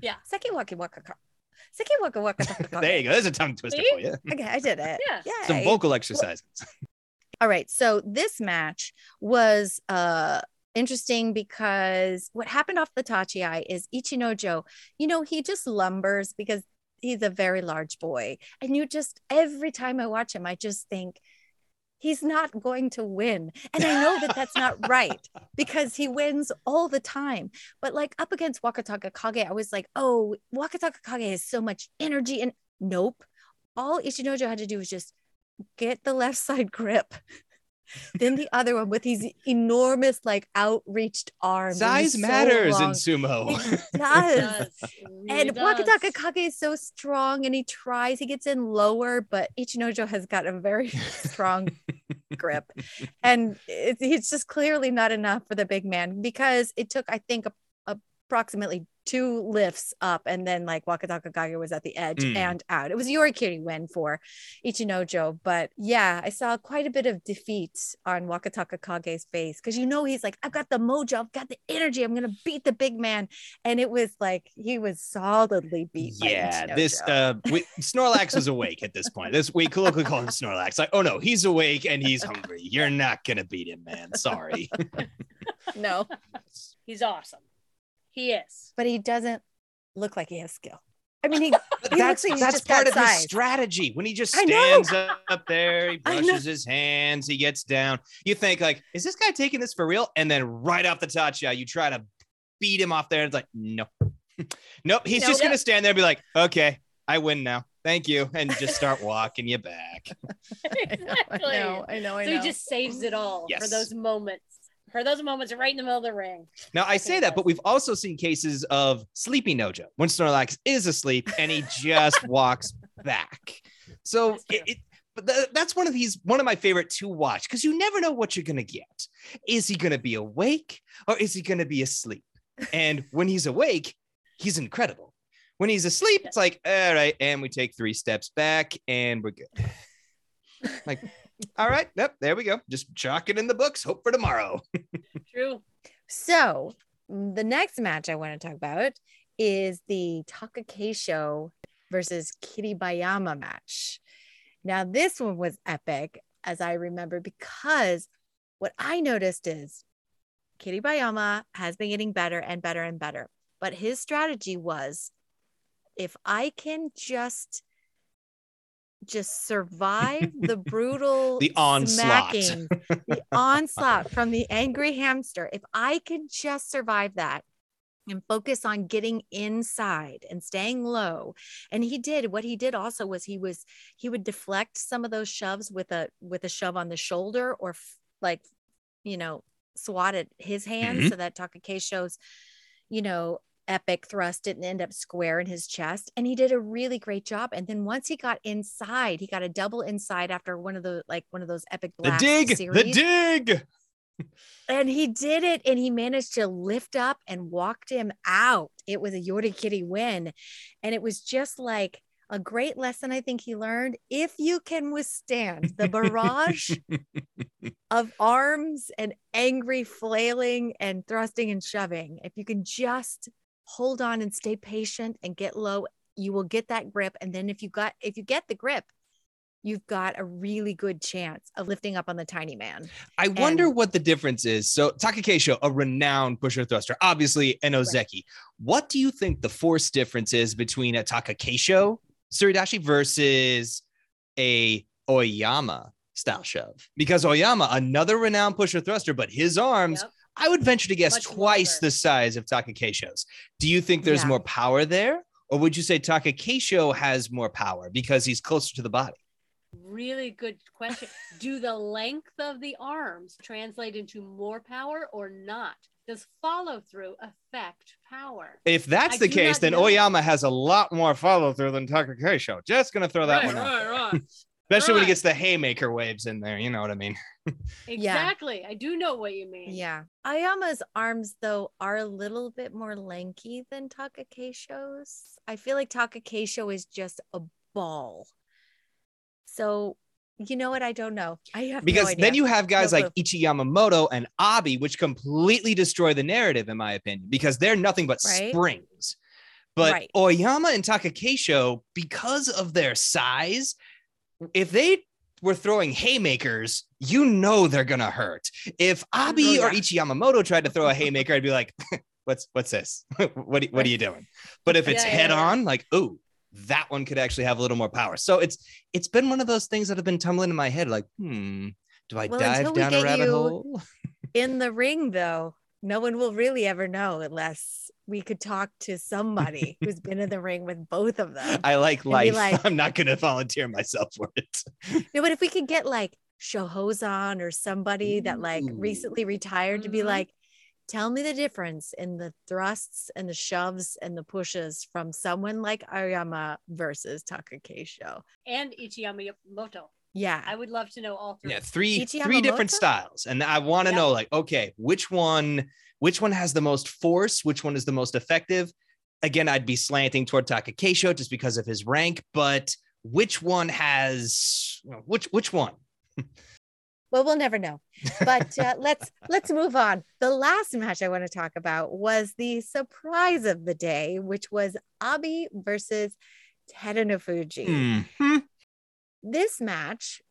Yeah. Seki waki waka ka- Seki waka waka There you go. There's a tongue twister See? for you. [laughs] Okay, I did it. Yeah. Some vocal exercises. All right. So this match was uh interesting because what happened off the Tachiai is Ichinojo, you know, he just lumbers because he's a very large boy. And you just every time I watch him, I just think he's not going to win. And I know that that's not right [laughs] because he wins all the time. But like up against Wakatakakage, I was like, oh, Wakatakakage has so much energy. And nope. All Ichinojo had to do was just get the left [laughs] side grip. Then the other one with these enormous, like outreached arms. and Size he's so matters in sumo. It [laughs] It does. does. It really And does. Wakatakakage is so strong and he tries, he gets in lower, but Ichinojo has got a very [laughs] strong grip. And it, it's just clearly not enough for the big man because it took, I think, a, approximately two lifts up and then like Wakatakakage was at the edge Mm. and out. It was Yorikiri win for Ichinojo. But yeah, I saw quite a bit of defeat on Wakatakakage's face because you know he's like, I've got the mojo, I've got the energy, I'm gonna beat the big man. And it was like he was solidly beat. by yeah, this uh we, Snorlax is awake at this point. This we colloquially call him Snorlax. Like, oh no, he's awake and he's hungry. You're not gonna beat him, man. Sorry. [laughs] no, [laughs] He's awesome. He is. but he doesn't look like he has skill. I mean, he [laughs] He that's looks like he's that's just part of his strategy. When he just stands up there, he [laughs] brushes his hands, he gets down. You think like, is this guy taking this for real? And then right off the top yeah, you try to beat him off there. And it's like, no, [laughs] nope. He's No. just gonna stand there and be like, okay, I win now. Thank you, and just start walking you back. exactly. I know, I know, I So know. he just saves it all for those moments. For those moments right in the middle of the ring. Now I say that, but we've also seen cases of sleepy Nojo when Snorlax is asleep and he just [laughs] walks back. So it, it but th- that's one of these one of my favorite to watch because you never know what you're gonna get. Is he gonna be awake or is he gonna be asleep? And when he's awake, he's incredible. When he's asleep, it's like, all right, and we take three steps back and we're good. [laughs] Like, all right, yep, there we go. Just chalk it in the books. Hope for tomorrow. [laughs] True. So the next match I want to talk about is the Takakeisho versus Kiribayama match. Now this one was epic, as I remember, because what I noticed is Kiribayama has been getting better and better and better. But his strategy was if I can just just survive [laughs] the brutal The onslaught. smacking, [laughs] the onslaught from the angry hamster if i can just survive that and focus on getting inside and staying low and he did what he did also was he was he would deflect some of those shoves with a with a shove on the shoulder or f- like you know swat at his hand Mhm. so that Takakeisho's you know epic thrust didn't end up square in his chest and he did a really great job and then once he got inside he got a double inside after one of the like one of those epic The blasts dig, the dig. and he did it and he managed to lift up and walked him out. It was a yorikiri win and it was just like a great lesson i think he learned if you can withstand the barrage [laughs] of arms and angry flailing and thrusting and shoving if you can just hold on and stay patient and get low. You will get that grip. And then if you got if you get the grip, you've got a really good chance of lifting up on the tiny man. I wonder what the difference is. So Takakeisho, a renowned pusher thruster, obviously an Ozeki. What do you think the force difference is between a Takakeisho Suridashi versus a Oyama style shove? Because Oyama, another renowned pusher thruster, but his arms, Yep. I would venture to guess Much twice longer. the size of Takakeisho's. Do you think there's Yeah. more power there? Or would you say Takakeisho has more power because he's closer to the body? Really good question. Do the length of the arms translate into more power or not? Does follow through affect power? If that's I the case, then know. Oyama has a lot more follow through than Takakeisho. Just gonna throw that right, one out. right, right. [laughs] Especially when he gets the haymaker waves in there. You know what I mean? [laughs] Exactly. I do know what you mean. Yeah. Ayama's arms, though, are a little bit more lanky than Takakeisho's. I feel like Takakeisho is just a ball. So, you know what? I don't know. I have no Because then you have guys No like Ichiyamamoto and Abi, which completely destroy the narrative, in my opinion, because they're nothing but Right. springs. But Right. Oyama and Takakeisho, because of their size, if they were throwing haymakers, you know they're gonna hurt. If Abi Oh, or. Ichiyamamoto tried to throw a haymaker, I'd be like, [laughs] "What's what's this? [laughs] what are- what are you doing?" But if it's yeah, head yeah. on, like, "Ooh, that one could actually have a little more power." So it's it's been one of those things that have been tumbling in my head, like, hmm, do I Well, dive down a rabbit hole? [laughs] in the ring, though, no one will really ever know unless we could talk to somebody who's been in [laughs] the ring with both of them. I like life. like- I'm not gonna volunteer myself for it. [laughs] No, but if we could get like Shohozan or somebody that like recently retired to be Mhm. like, tell me the difference in the thrusts and the shoves and the pushes from someone like Ayama versus Takakeisho. And Ichiyamamoto. Yeah. I would love to know all three. Yeah, three Ichi three different Yamamoto? styles, and I want to Yep. know like, okay, which one which one has the most force? Which one is the most effective? Again, I'd be slanting toward Takakeisho just because of his rank, but which one has which which one? [laughs] Well, we'll never know. But uh, [laughs] let's let's move on. The last match I want to talk about was the surprise of the day, which was Abi versus Terunofuji. Mhm. this match,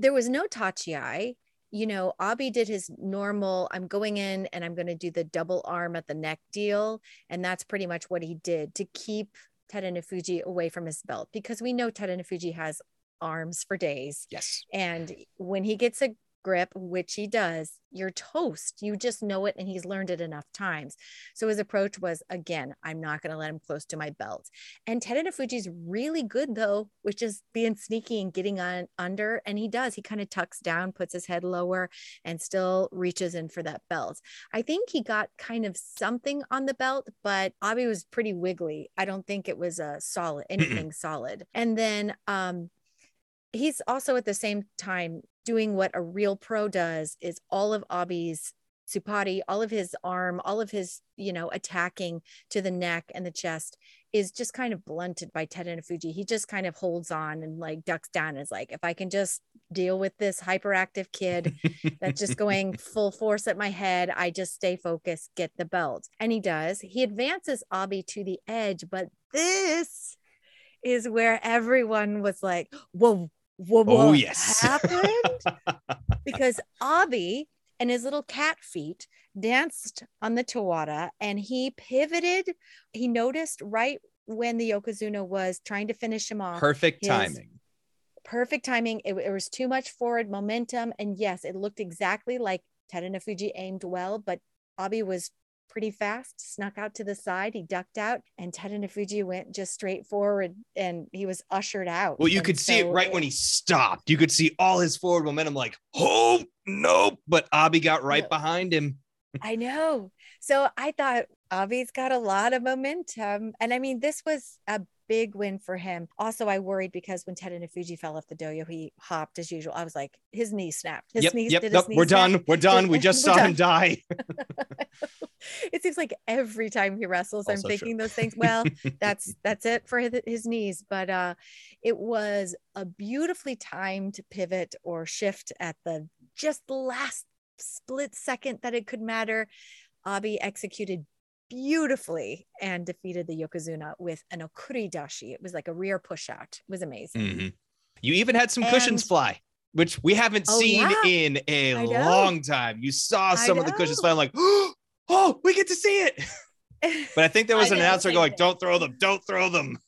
there was no Tachiai. You know, Abi did his normal, I'm going in and I'm going to do the double arm at the neck deal. And that's pretty much what he did to keep Terunofuji away from his belt because we know Terunofuji has arms for days. Yes. And when he gets a grip, which he does, you're toast. You just know it, and he's learned it enough times. So his approach was again, I'm not going to let him close to my belt. And Ted Fuji's really good though, which is being sneaky and getting on under. And he does. He kind of tucks down, puts his head lower, and still reaches in for that belt. I think he got kind of something on the belt, but Abi was pretty wiggly. I don't think it was a solid anything solid. And then um he's also at the same time doing what a real pro does is all of Abi's tsuppari, all of his arm, all of his, you know, attacking to the neck and the chest is just kind of blunted by Terunofuji. He just kind of holds on and like ducks down and is like, if I can just deal with this hyperactive kid that's just [laughs] going full force at my head, I just stay focused, get the belt. And he does. He advances Abi to the edge, but this is where everyone was like, whoa, whoa, Oh, yes. happened? [laughs] because Abi and his little cat feet danced on the Tawara and he pivoted. He noticed right when the Yokozuna was trying to finish him off. Perfect timing. Perfect timing. It, it was too much forward momentum. And yes, it looked exactly like Terunofuji aimed well, but Abi was pretty fast, snuck out to the side. He ducked out, and Ted and Terunofuji went just straight forward and he was ushered out. Well, you And could see it so right when he stopped. You could see all his forward momentum, like, oh nope. But Abi got right No. behind him. [laughs] I know. So I thought Abi's got a lot of momentum. And I mean, this was a big win for him. Also, I worried because when Terunofuji fell off the dohyo, he hopped as usual. I was like, his knee snapped. His yep, knee, yep, did nope, his knee we're snap? done. We're done. We [laughs] just saw done. him die. [laughs] it seems like every time he wrestles, I'm Also true. thinking those things. [laughs] Well, that's that's it for his, his knees. But uh, it was a beautifully timed pivot or shift at the just last split second that it could matter. Abi executed beautifully and defeated the Yokozuna with an okuridashi. It was like a rear push out. It was amazing. Mhm. You even had some cushions fly, which we haven't Oh, seen yeah. in a long time. You saw some of the cushions fly. I'm like, oh, we get to see it. [laughs] But I think there was an did announcer going, thing. don't throw them, don't throw them.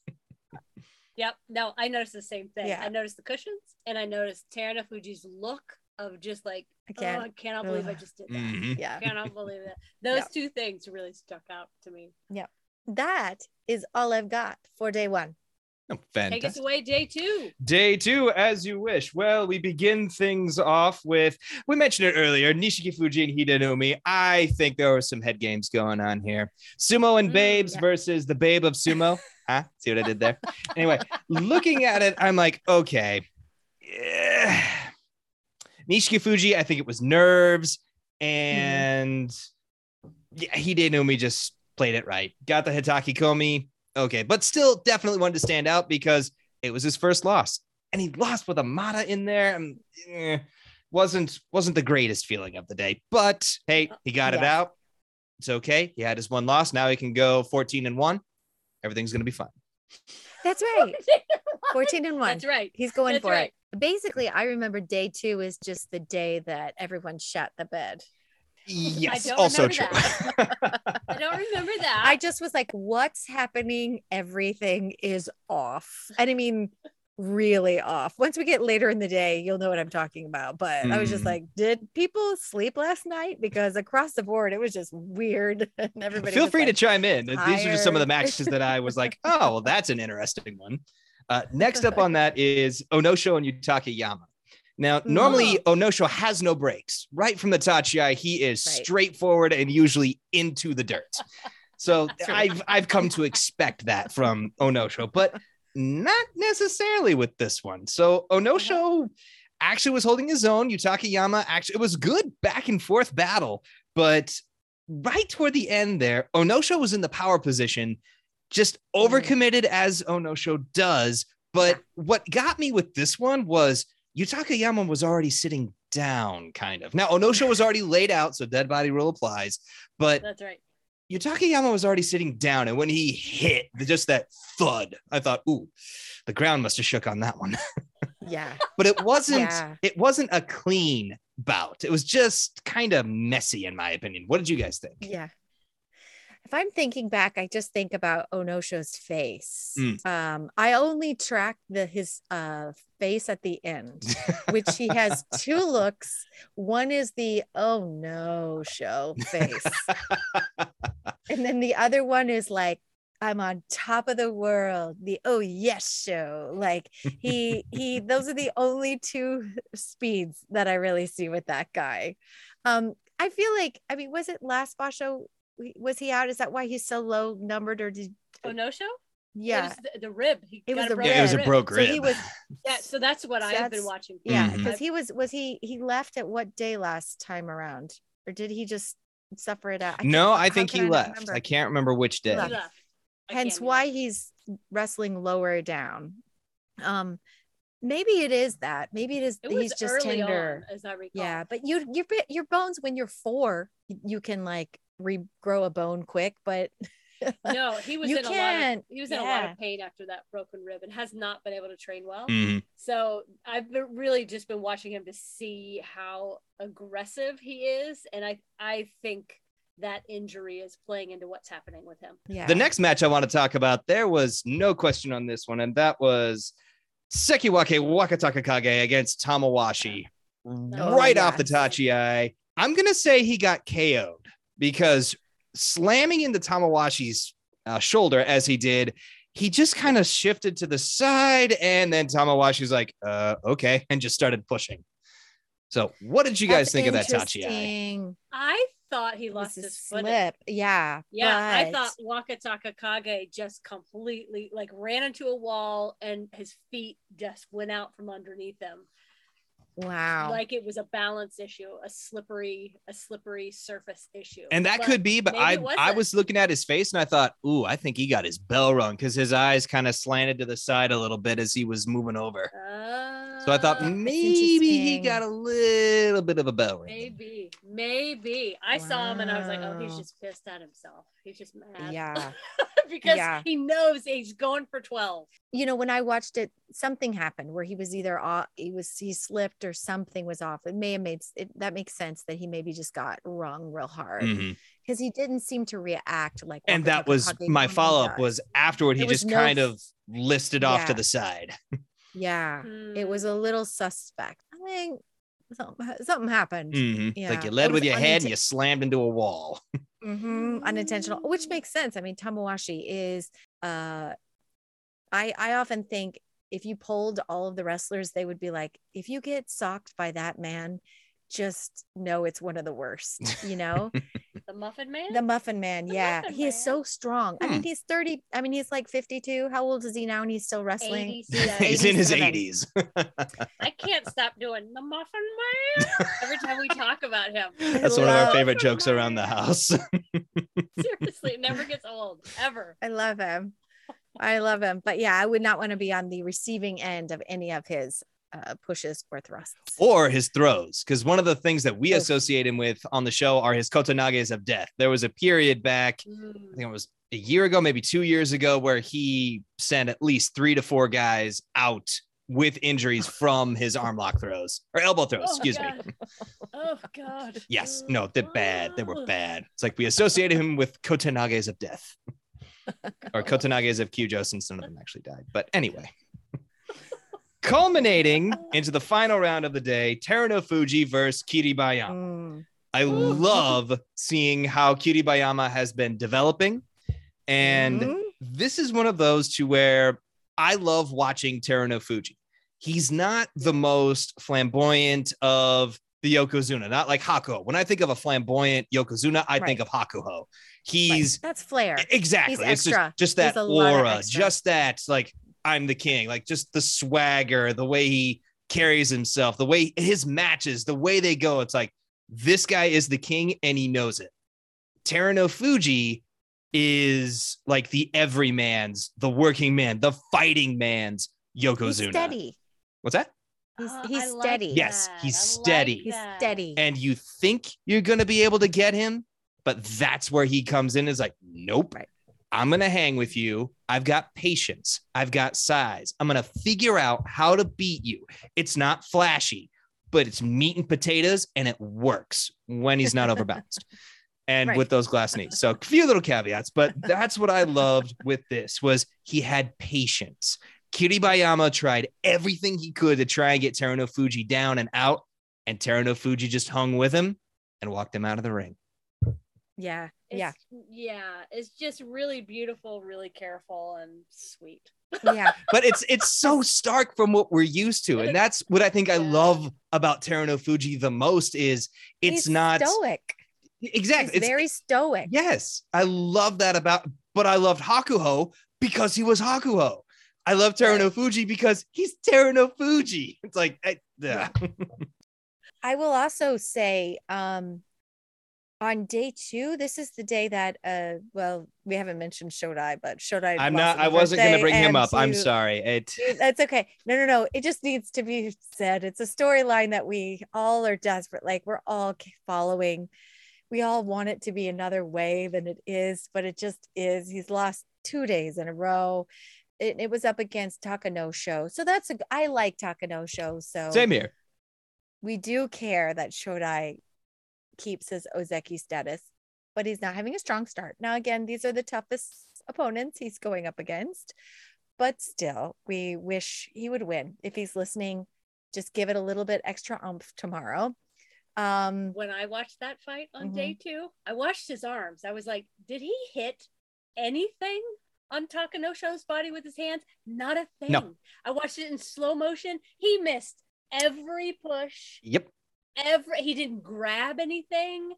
Yep. No, I noticed the same thing. Yeah. I noticed the cushions and I noticed Terunofuji's look of just like, I oh, can't. I cannot believe I just did that. Mhm. yeah. I [laughs] cannot believe that. [laughs] Those Yeah. two things really stuck out to me. Yeah. That is all I've got for day one. Oh, Take us away, day two. Day two, as you wish. Well, we begin things off with we mentioned it earlier Nishikifuji and Hidenoumi. I think there were some head games going on here. Sumo and Mm, Babes yeah. versus the Babe of Sumo. [laughs] huh? See what I did there? anyway, looking at it, I'm like, okay. Yeah. Nishikifuji, I think it was nerves. And yeah, Hidenoumi just played it right. Got the Hatakikomi. Okay, but still definitely wanted to stand out because it was his first loss. And he lost with a Matta in there. and, eh, wasn't wasn't the greatest feeling of the day. But hey, he got it out. It's okay. He had his one loss. Now he can go 14 and 1. Everything's gonna be fine. That's right. [laughs] 14 and 1. That's right. He's going That's for right. it. Basically, I remember day two is just the day that everyone shut the bed. Yes, also true. [laughs] I don't remember [laughs] that. I just was like, what's happening? Everything is off. And I mean, really off. Once we get later in the day, you'll know what I'm talking about. But I was just Mhm. like, did people sleep last night? Because across the board, it was just weird. [laughs] And everybody Feel free like, to chime in. These are just some of the matches that I was like, oh, well, that's an interesting one. Uh, next up on that is Onosho and Yutakayama. Now, normally Onosho has no breaks. Right from the Tachiai, he is Right. straightforward and usually into the dirt. So [laughs] I've I've come to expect that from Onosho, but not necessarily with this one. So Onosho actually was holding his own. Yutakayama actually it was good back and forth battle, but right toward the end there, Onosho was in the power position, just overcommitted as Onosho does. But what got me with this one was Yutakayama was already sitting down, kind of. Now Onosho was already laid out, so dead body rule applies. But That's right. Yutakayama was already sitting down, and when he hit just that thud, I thought, "Ooh, the ground must have shook on that one." [laughs] yeah. but it wasn't. Yeah. It wasn't a clean bout. It was just kind of messy, in my opinion. What did you guys think? Yeah. If I'm thinking back, I just think about Onosho's face. Mm. Um, I only track the his uh face at the end, [laughs] which he has two looks. One is the oh no show face, [laughs] and then the other one is like I'm on top of the world. The oh yes show. Like he he those are the only two speeds that I really see with that guy. Um I feel like I mean was it last Basho was he out? Is that why he's so low numbered or did Oh no show? yeah. It was the, the rib. He It got was a the broken Yeah, it was a rib. broke So he was [laughs] Yeah, so that's what So I've been watching. yeah, because he was was he he left at what day last time around? Or did he just suffer it out? I no, I think he not left. remember? I can't remember which day. He left. left. Hence why remember. he's wrestling lower down. Um maybe it is that. Maybe it is It he's just tender. on, as I recall. Yeah, but you your your bones when you're 4, you can like regrow a bone quick, but [laughs] No, he was You in a lot of can't. he was in a lot of pain after that broken rib and has not been able to train well. Mhm. So I've been really just been watching him to see how aggressive he is, and I I think that injury is playing into what's happening with him. yeah. The next match I want to talk about, there was no question on this one, and that was Sekiwake Wakatakakage against Tamawashi right off the Oh, yes. Tachiai. I'm going to say he got KO'd because slamming into Tamawashi's uh, shoulder as he did, he just kind of shifted to the side, and then Tamawashi's like, uh, okay, and just started pushing. So, what did you guys That's think of that Tachiai? interesting. I thought he lost a his footing. slip. Yeah. Yeah, I thought Wakataka Kage just completely like ran into a wall and his feet just went out from underneath him. Wow. Like it was a balance issue, a slippery, a slippery surface issue. And that But could be, but I. I was looking at his face and I thought, ooh, I think he got his bell rung because his eyes kind of slanted to the side a little bit as he was moving over. Oh, So I thought Uh, maybe he got a little bit of a bell ring. maybe, maybe. I saw him and I was like, oh, he's just pissed at himself. He's just mad. Yeah. [laughs] because Yeah. he knows he's going for 12. You know, when I watched it, something happened where he was either off, he was he slipped or something was off. It may have made it, that makes sense that he maybe just got wrong real hard Mhm. because he didn't seem to react like. And that was my follow up was afterward, he was just no kind of listed off to the side. [laughs] yeah, it was Hmm. a little suspect. I think something something happened. Mhm. Yeah, Like you led with your head and you slammed into a wall. [laughs] hmm unintentional which makes sense i mean tamawashi is uh i i often think if you polled all of the wrestlers they would be like if you get socked by that man just know it's one of the worst you [laughs] know The Muffin Man? the muffin man The yeah Muffin he is so strong i mean Hmm. he's 30 i mean he's like 52 how old is he now and he's still wrestling 87. [laughs] He's in his 80s. [laughs] I can't stop doing the Muffin Man every time we talk about him. [laughs] That's one of our favorite jokes around the house. Seriously, it never gets old, ever. i love him i love him but yeah i would not want to be on the receiving end of any of his uh, pushes or thrusts or his throws. Because one of the things that we Oh. associate him with on the show are his kotenages of death. There was a period back, Mm. I think it was a year ago, maybe two years ago, where he sent at least three to four guys out with injuries [laughs] from his arm lock throws or elbow throws. Oh, excuse me. Oh God. Yes, no, they're bad. They were bad. It's like we associated him with kotenages of death [laughs] or kotenages of Kyujo since none of them actually died. But anyway, culminating into the final round of the day, Terunofuji versus Kiribayama. Mm. I love seeing how Kiribayama has been developing. And Mhm. this is one of those to where I love watching Terunofuji. He's not the most flamboyant of the Yokozuna, not like Hakuho. When I think of a flamboyant Yokozuna, I think of Hakuho. Right. He's that's flair exactly He's it's just, extra. just He's that a lot of aura, just that like I'm the king, like just the swagger, the way he carries himself, the way his matches, the way they go. It's like this guy is the king and he knows it. Terunofuji is like the everyman's, the working man, the fighting man's he's Yokozuna. steady What's that? he's, he's I like steady Yes, that. he's I like steady. he's steady And you think you're gonna be able to get him, but that's where he comes in. Is like, nope. Right. I'm gonna hang with you. I've got patience. I've got size. I'm gonna figure out how to beat you. It's not flashy, but it's meat and potatoes, and it works when he's not overbalanced. [laughs] And Right. with those glass knees. So a few little caveats, but that's what I loved with this was he had patience. Kiribayama tried everything he could to try and get Terunofuji down and out, and Terunofuji just hung with him and walked him out of the ring. Yeah It's, yeah yeah. It's just really beautiful, really careful, and sweet. yeah [laughs] But it's it's so stark from what we're used to, and that's what I think I Yeah. love about Terunofuji the most is it's He's not stoic exactly. he's It's very stoic yes, I love that about. But I loved Hakuho because he was Hakuho. I love Terunofuji because he's Terunofuji. It's like, I, yeah. [laughs] I will also say um on day two, this is the day that uh well, we haven't mentioned Shodai, but Shodai I'm not. I wasn't going to bring him up. I'm sorry. It. That's okay. No, no, no. It just needs to be said. It's a storyline that we all are desperate. Like we're all following. We all want it to be another way than it is, but it just is. He's lost two days in a row. It, it was up against Takanosho. So that's a, I like Takanosho. So Same here. we do care that Shodai keeps his Ozeki status, but he's not having a strong start. Now, again, these are the toughest opponents he's going up against, but still, we wish he would win. If he's listening, just give it a little bit extra oomph tomorrow. Um, When I watched that fight on Mhm. day two, I watched his arms. I was like, did he hit anything on Takanosho's body with his hands? Not a thing. No. I watched it in slow motion. He missed every push. Yep. Every he didn't grab anything.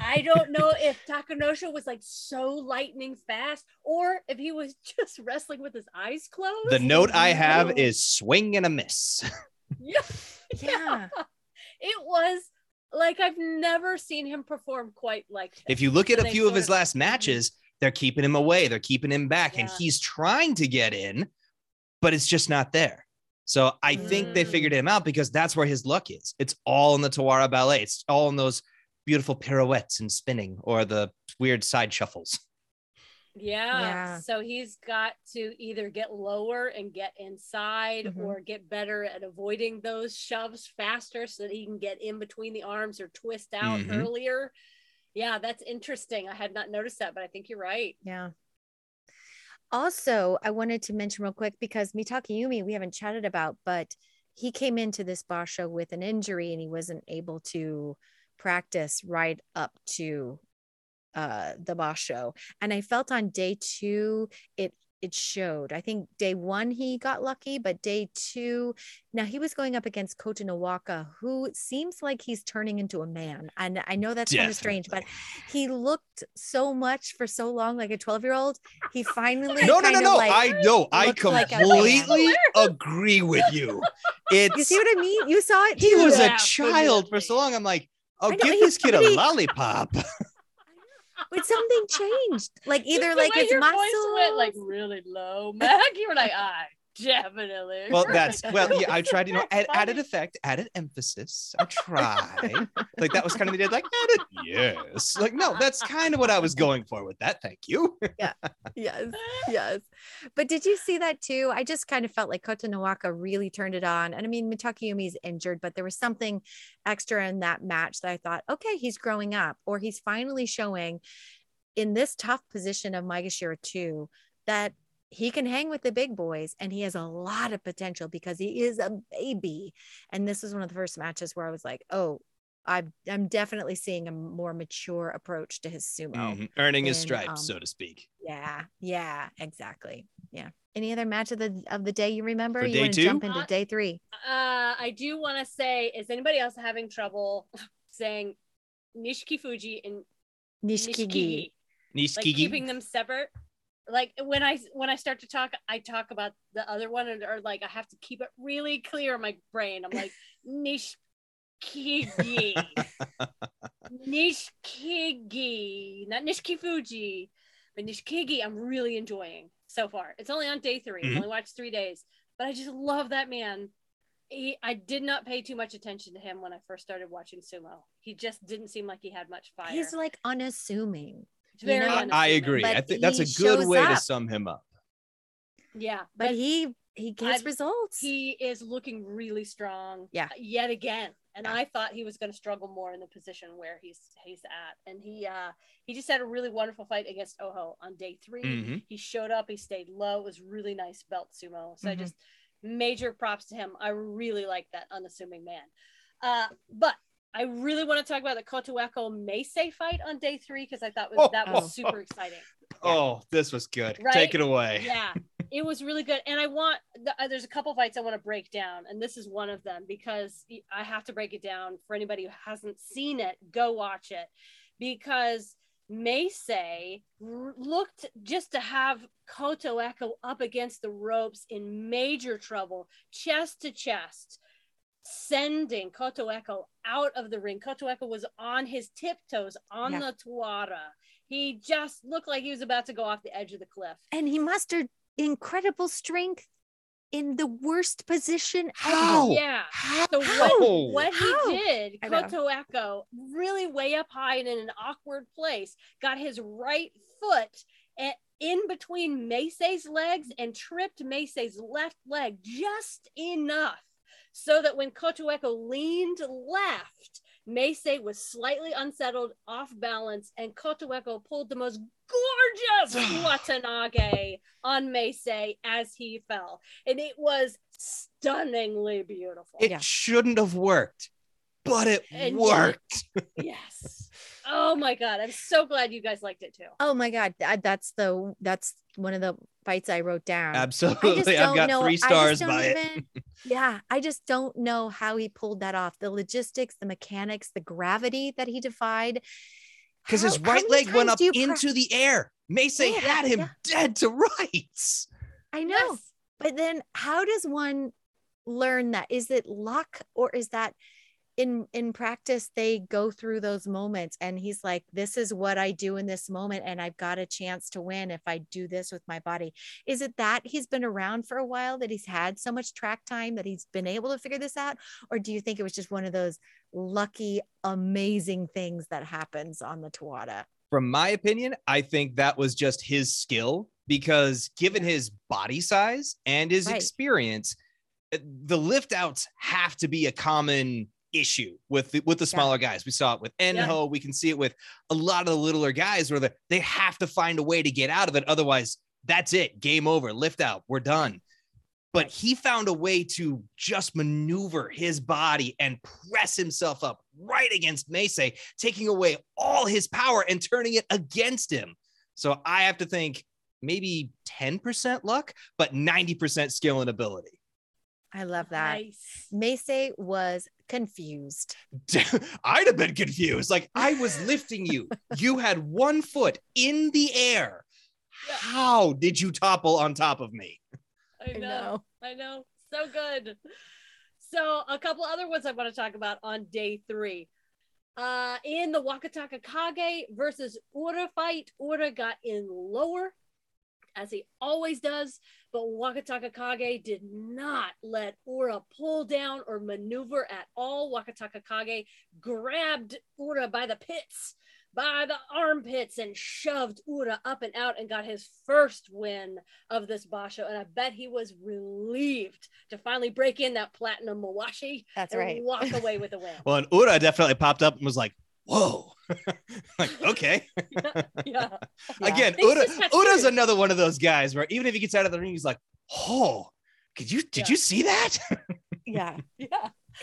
I don't know [laughs] if Takanosho was like so lightning fast or if he was [laughs] just wrestling with his eyes closed. The note I have No. is swing and a miss. [laughs] yeah. yeah. It was like I've never seen him perform quite like this. If you look at a few of his of- last matches, they're keeping him away. They're keeping him back, and he's trying to get in, but it's just not there. So I think they Mm. figured him out because that's where his luck is. It's all in the Tawara ballet. It's all in those beautiful pirouettes and spinning or the weird side shuffles. Yeah. Yeah. So he's got to either get lower and get inside Mhm. or get better at avoiding those shoves faster so that he can get in between the arms or twist out Mhm. earlier. Yeah, that's interesting. I had not noticed that, but I think you're right. Yeah. Also, I wanted to mention real quick because Mitakeumi, we haven't chatted about, but he came into this basho with an injury and he wasn't able to practice right up to uh the basho. And I felt on day two it it showed. I think day one he got lucky, but day two, now he was going up against Kotonowaka, who seems like he's turning into a man. And I know that's kind of strange, but he looked so much for so long like a 12 year old. He finally No, no, no, no. like, I know. I looked like completely [laughs] agree with you. It's you see what I mean? You saw it he too. was a Yeah, child for so long. I'm like, oh, I know, give this kid a lollipop. [laughs] but something changed. Like either like way his your muscles. voice went like really low, Mac. You were like, I definitely. Well, [laughs] that's well, yeah. I tried, you know, add, added effect, added emphasis. I tried. like that was kind of the idea. Like added, yes. Like no, that's kind of what I was going for with that. Thank you. Yeah. Yes, yes. But did you see that too? I just kind of felt like Kotonowaka really turned it on. And I mean, Mitakeumi's injured, but there was something extra in that match that I thought, okay, he's growing up, or he's finally showing in this tough position of Maegashira 2 that he can hang with the big boys and he has a lot of potential because he is a baby. And this was one of the first matches where I was like, oh, I'm, I'm definitely seeing a more mature approach to his sumo. Mhm. Earning his stripes, um, so to speak. Yeah, yeah, exactly. Yeah. Any other match of the of the day you remember? For you day want to two? jump into Uh, day three? Uh, I do want to say, is anybody else having trouble [laughs] saying Nishikifuji and Nishikigi. Nishikigi? Like keeping them separate. Like when I when I start to talk, I talk about the other one, and or like I have to keep it really clear in my brain. I'm like [laughs] Nishikigi, [laughs] Nishikigi, not Nishikifuji, but Nishikigi. I'm really enjoying so far. It's only on day 3 Mhm. I only watched three days, but I just love that man. He, I did not pay too much attention to him when I first started watching sumo. He just didn't seem like he had much fire. He's like unassuming, It's very I, I agree. But I think that's a good shows way to sum him up. Yeah, but he he gets I- results. he is looking really strong. Yeah. Yet again. And Yeah. I thought he was going to struggle more in the position where he's he's at. And he uh he just had a really wonderful fight against Oho on day 3. Mhm. He showed up, he stayed low. It was really nice belt sumo. So I Mhm. just major props to him. I really like that unassuming man. Uh but I really want to talk about the Kotoeko Meisei fight on day three because I thought [laughs] was, that was Oh. super exciting. Oh, this was good. Right? Take it away. yeah [laughs] it was really good and i want th- uh, there's a couple fights i want to break down and this is one of them because I have to break it down for anybody who hasn't seen it go watch it because Meisei r- looked just to have Kotoeko up against the ropes in major trouble, chest to chest, sending Kotoeko out of the ring. Kotoeko was on his tiptoes on Yeah. the Tawara. He just looked like he was about to go off the edge of the cliff. and he mustered incredible strength in the worst position How? ever. Yeah. How? So what, what How? he did, I. Kotoeko, really way up high and in an awkward place, got his right foot a- in between Meisei's legs and tripped Meisei's left leg just enough so that when Kotoeko leaned left, Meisei was slightly unsettled, off balance, and Kotoeko pulled the most gorgeous [sighs] uwatenage on Meisei as he fell. And it was stunningly beautiful. It Yeah. shouldn't have worked, but it And yet- worked. [laughs] yes. Oh my god, I'm so glad you guys liked it too. Oh my god, that's the that's one of the fights I wrote down. Absolutely. I've got know. three stars don't by it. [laughs] yeah, I just don't know how he pulled that off. The logistics, the mechanics, the gravity that he defied. Because his How- how right leg went up do you pra- into the air. Meisei Yeah, had him yeah. dead to rights. I know, Yes. but then how does one learn that? Is it luck or is that in in practice they go through those moments and he's like this is what i do in this moment and i've got a chance to win if i do this with my body. Is it that he's been around for a while that he's had so much track time that he's been able to figure this out? Or do you think it was just one of those lucky amazing things that happens on the Tawara from my opinion i think that was just his skill because given his body size and his Right. experience uh, the lift outs have to be a common issue with the, with the smaller guys. We saw it with Enho. We can see it with a lot of the littler guys where the, they have to find a way to get out of it. Otherwise, that's it. Game over. Lift out. We're done. But he found a way to just maneuver his body and press himself up right against Mace, taking away all his power and turning it against him. So I have to think maybe 10% luck, but 90% skill and ability. I love that Nice. Mace was confused [laughs] I'd have been confused. Like I was lifting you. [laughs] You had one foot in the air. Yeah. How did you topple on top of me? I know. I know. So good. So a couple other ones I want to talk about on day three. Uh, in the Wakatakakage versus Ura fight, Ura got in lower, as he always does, but Wakatakakage did not let Ura pull down or maneuver at all. Wakatakakage grabbed Ura by the pits, by the armpits, and shoved Ura up and out and got his first win of this basho. And I bet he was relieved to finally break in that platinum Mawashi that's and right walk away with a [laughs] win. Well, and Ura definitely popped up and was like, whoa. [laughs] like, okay. [laughs] yeah. Yeah. [laughs] Again, Uda, Ura, just got Ura's serious. another one of those guys where even if he gets out of the ring, he's like, oh, could you did Yeah. you see that? yeah Yeah.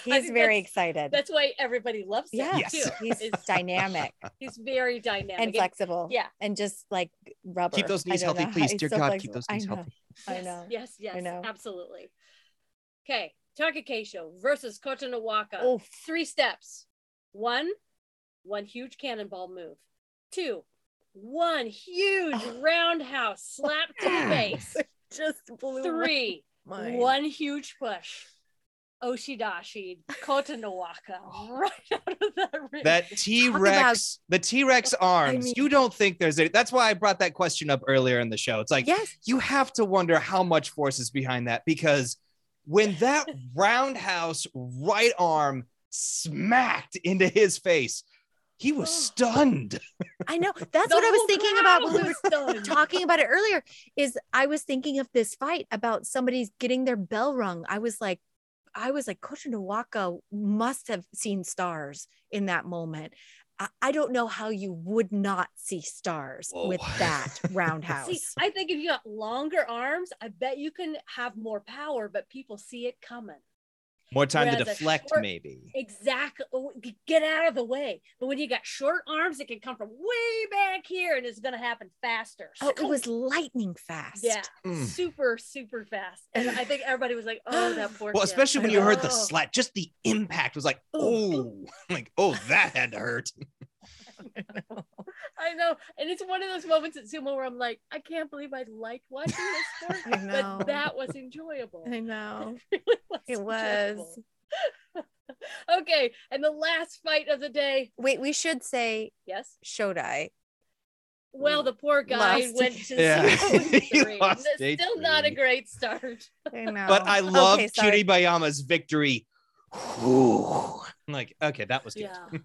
he's think very that's- excited That's why everybody loves him yeah Yes. too. he's Is- dynamic He's very dynamic. and flexible yeah. and just like rubber Keep those knees healthy, know. please. He's Dear so God, keep those knees know. healthy. I know. Yes, yes, I know. absolutely. Okay, Takakeisho versus Kotonowaka. oh Three steps. One, one huge cannonball move. Two, one huge Oh. [laughs] roundhouse slap to the [laughs] face. just blew Three, my one huge push. Oshidashi Kotonowaka oh. right [laughs] out of that ring. that T-Rex, the T-Rex arms. mean- you don't think there's a that's why I brought that question up earlier in the show. It's like yes you have to wonder how much force is behind that because when that roundhouse right arm smacked into his face, he was oh. stunned. I know. [laughs] That's The what I was whole thinking about when we were was stunned. talking about it earlier. Is I was thinking of this fight about somebody's getting their bell rung. I was like, I was like, Kotonowaka must have seen stars in that moment. I, I don't know how you would not see stars Whoa. with that [laughs] roundhouse. See, I think if you got longer arms, I bet you can have more power, but people see it coming. More time to Whereas a deflect, short- maybe. Exactly. Oh, Get out of the way. But when you got short arms, it can come from way back here and it's going to happen faster. oh, it was lightning fast. Yeah. Mm. Super, super fast. And I think everybody was like, oh, that [gasps] poor Well, kid. especially when you heard the Oh. slap, just the impact was like, oh, [laughs] like, oh, that had to hurt. [laughs] [laughs] I know. And it's one of those moments at Sumo where I'm like, I can't believe I liked watching this sport, [laughs] I know. but that was enjoyable. I know. [laughs] It really was. It was. okay. And the last fight of the day. Wait, we should say Yes. Shodai. Well, the poor guy Lost. went to Yeah. zero and He three. lost That's day still not a great start. I know. But I love Okay, sorry. Kiribayama's victory. Whew. I'm like, okay, that was good. Yeah.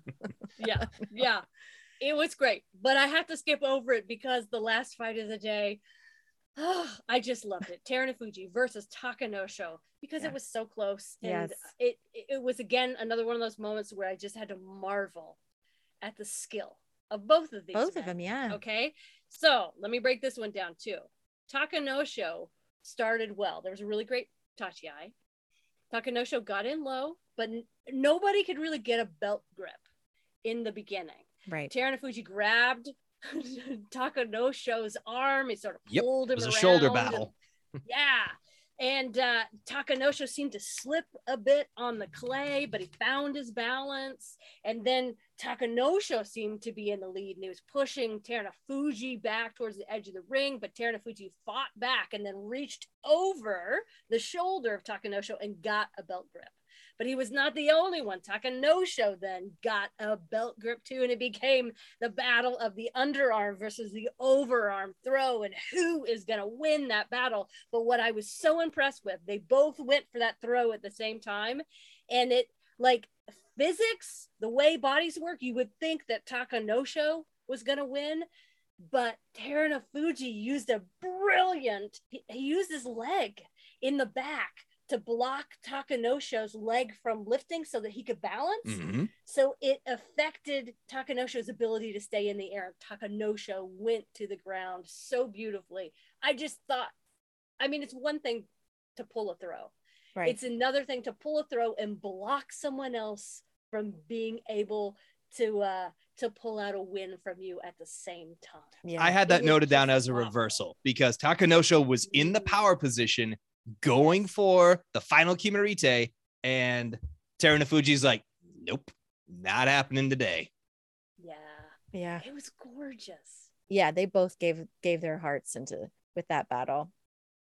yeah. Yeah. It was great. But I have to skip over it because the last fight of the day, [sighs] I just loved it. Terunofuji versus Takanosho because Yeah. it was so close. And Yes. it it was again another one of those moments where I just had to marvel at the skill of both of these. Both of them, yeah. Okay. So let me break this one down too. Takanosho started well. There was a really great Tachiai. Takanosho got in low, but n- nobody could really get a belt grip in the beginning. Right. Terunofuji grabbed [laughs] Takanosho's arm. He sort of Yep, pulled It him was a around shoulder and- battle. [laughs] yeah. And uh, Takanosho seemed to slip a bit on the clay, but he found his balance. And then Takanosho seemed to be in the lead and he was pushing Terunofuji back towards the edge of the ring. But Terunofuji fought back and then reached over the shoulder of Takanosho and got a belt grip. But he was not the only one. Takanosho then got a belt grip too, and it became the battle of the underarm versus the overarm throw, and who is going to win that battle. But what I was so impressed with, they both went for that throw at the same time, and it like physics, the way bodies work, you would think that Takanosho was going to win, but Terunofuji used a brilliant, he used his leg in the back to block Takanosho's leg from lifting so that he could balance. Mhm. So it affected Takanosho's ability to stay in the air. Takanosho went to the ground so beautifully. I just thought, I mean, it's one thing to pull a throw. Right. It's another thing to pull a throw and block someone else from being able to uh to pull out a win from you at the same time. yeah. I had that It noted down as a awful. reversal because Takanosho was in the power position going for the final Kimarite, and Terunofuji's like, nope, not happening today. Yeah. yeah. It was gorgeous. Yeah. They both gave gave their hearts into with that battle.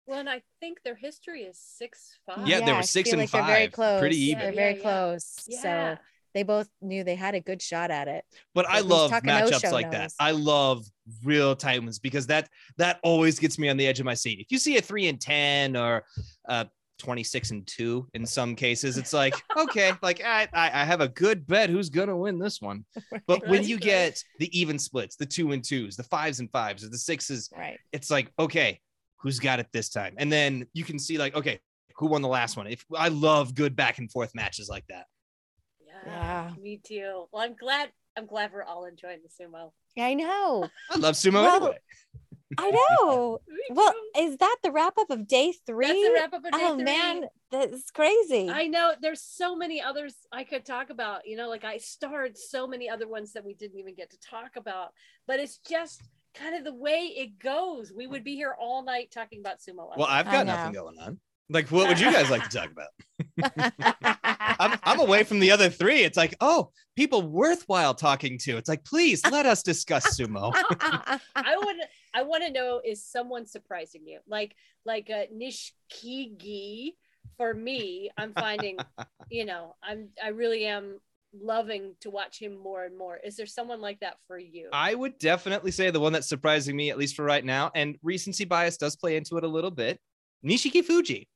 Well, and I think their history is six five. Yeah, they I were six feel and like they're very five, close. pretty Yeah, They're even. very yeah. close. Yeah. So they both knew they had a good shot at it. But I At love matchups like that. I love real tight ones because that that always gets me on the edge of my seat. If you see a three and ten or uh 26 and 2 in some cases it's like [laughs] okay like I, I I have a good bet who's gonna win this one [laughs] but when you get the even splits the two and twos the fives and fives or the sixes Right. it's like okay who's got it this time and then you can see like okay who won the last one if i love good back and forth matches like that Yeah, Yeah. me too. Well, I'm glad. I'm glad we're all enjoying the sumo. I know. i love sumo Well, anyway I know. [laughs] Well, is that the wrap up of day three? that's the wrap up of day oh three. man, that's crazy. I know there's so many others I could talk about. You know, like I starred so many other ones that we didn't even get to talk about. But it's just kind of the way it goes. We would be here all night talking about sumo. well i've got nothing going on like what would you guys like to talk about I'm, I'm away from the other three it's like oh people worthwhile talking to it's like please let us discuss sumo [laughs] I would I want to know is someone surprising you? Like like a Nishikigi for me, I'm finding, [laughs] you know, I'm I really am loving to watch him more and more. Is there someone like that for you? I would definitely say the one that's surprising me, at least for right now, and recency bias does play into it a little bit. Nishikifuji.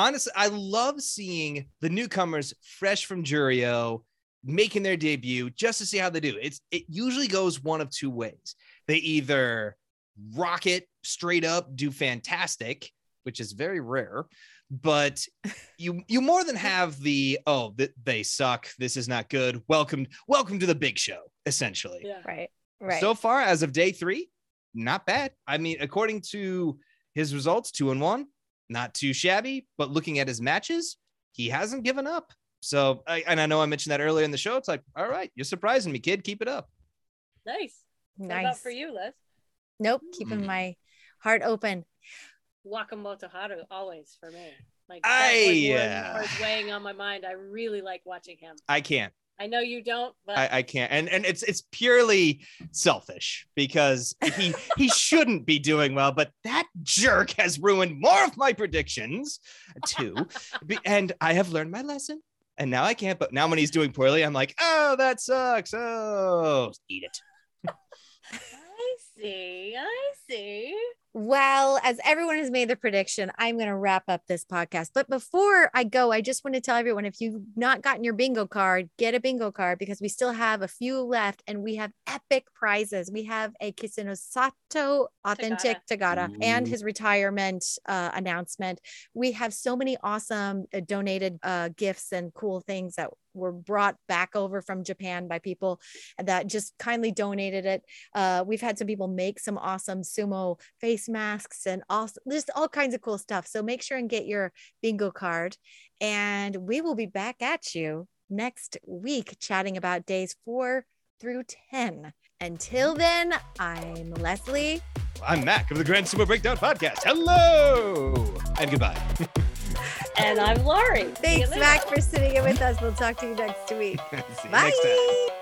Honestly, I love seeing the newcomers fresh from Juryo making their debut just to see how they do. It's it usually goes one of two ways. They either rock it straight up, do fantastic, which is very rare, but [laughs] you you more than have the oh th- they suck, this is not good. Welcome welcome to the big show, essentially. yeah. right. Right. So far, as of day three, not bad. I mean, according to his results, two and one, not too shabby. But looking at his matches, he hasn't given up. So, I, and I know I mentioned that earlier in the show. It's like, all right, you're surprising me, kid. Keep it up. Nice. What nice. about for you, Liz? Nope. Keeping Mm. my heart open. Wakamotoharu always for me. Like I, that was uh, weighing on my mind. I really like watching him. I can't. I know you don't, but I, I can't. And and it's it's purely selfish because he [laughs] he shouldn't be doing well, but that jerk has ruined more of my predictions. Too. [laughs] And I have learned my lesson. And now I can't. But now when he's doing poorly, I'm like, oh, that sucks. Oh, eat it. [laughs] I see. I see. Well, as everyone has made their prediction, I'm going to wrap up this podcast. But before I go, I just want to tell everyone if you've not gotten your bingo card, get a bingo card because we still have a few left and we have epic prizes. We have a Kisenosato authentic tegata and his retirement uh, announcement. We have so many awesome uh, donated uh, gifts and cool things that were brought back over from Japan by people that just kindly donated it. Uh, we've had some people make some awesome sumo face masks and also just all kinds of cool stuff. So make sure and get your bingo card. And we will be back at you next week chatting about days four through 10. Until then, I'm Leslie. I'm Mac of the Grand Sumo Breakdown Podcast. Hello and goodbye. [laughs] And I'm Laurie. Thanks. Mac, for sitting in with us. We'll talk to you next week. [laughs] See you Bye. next time.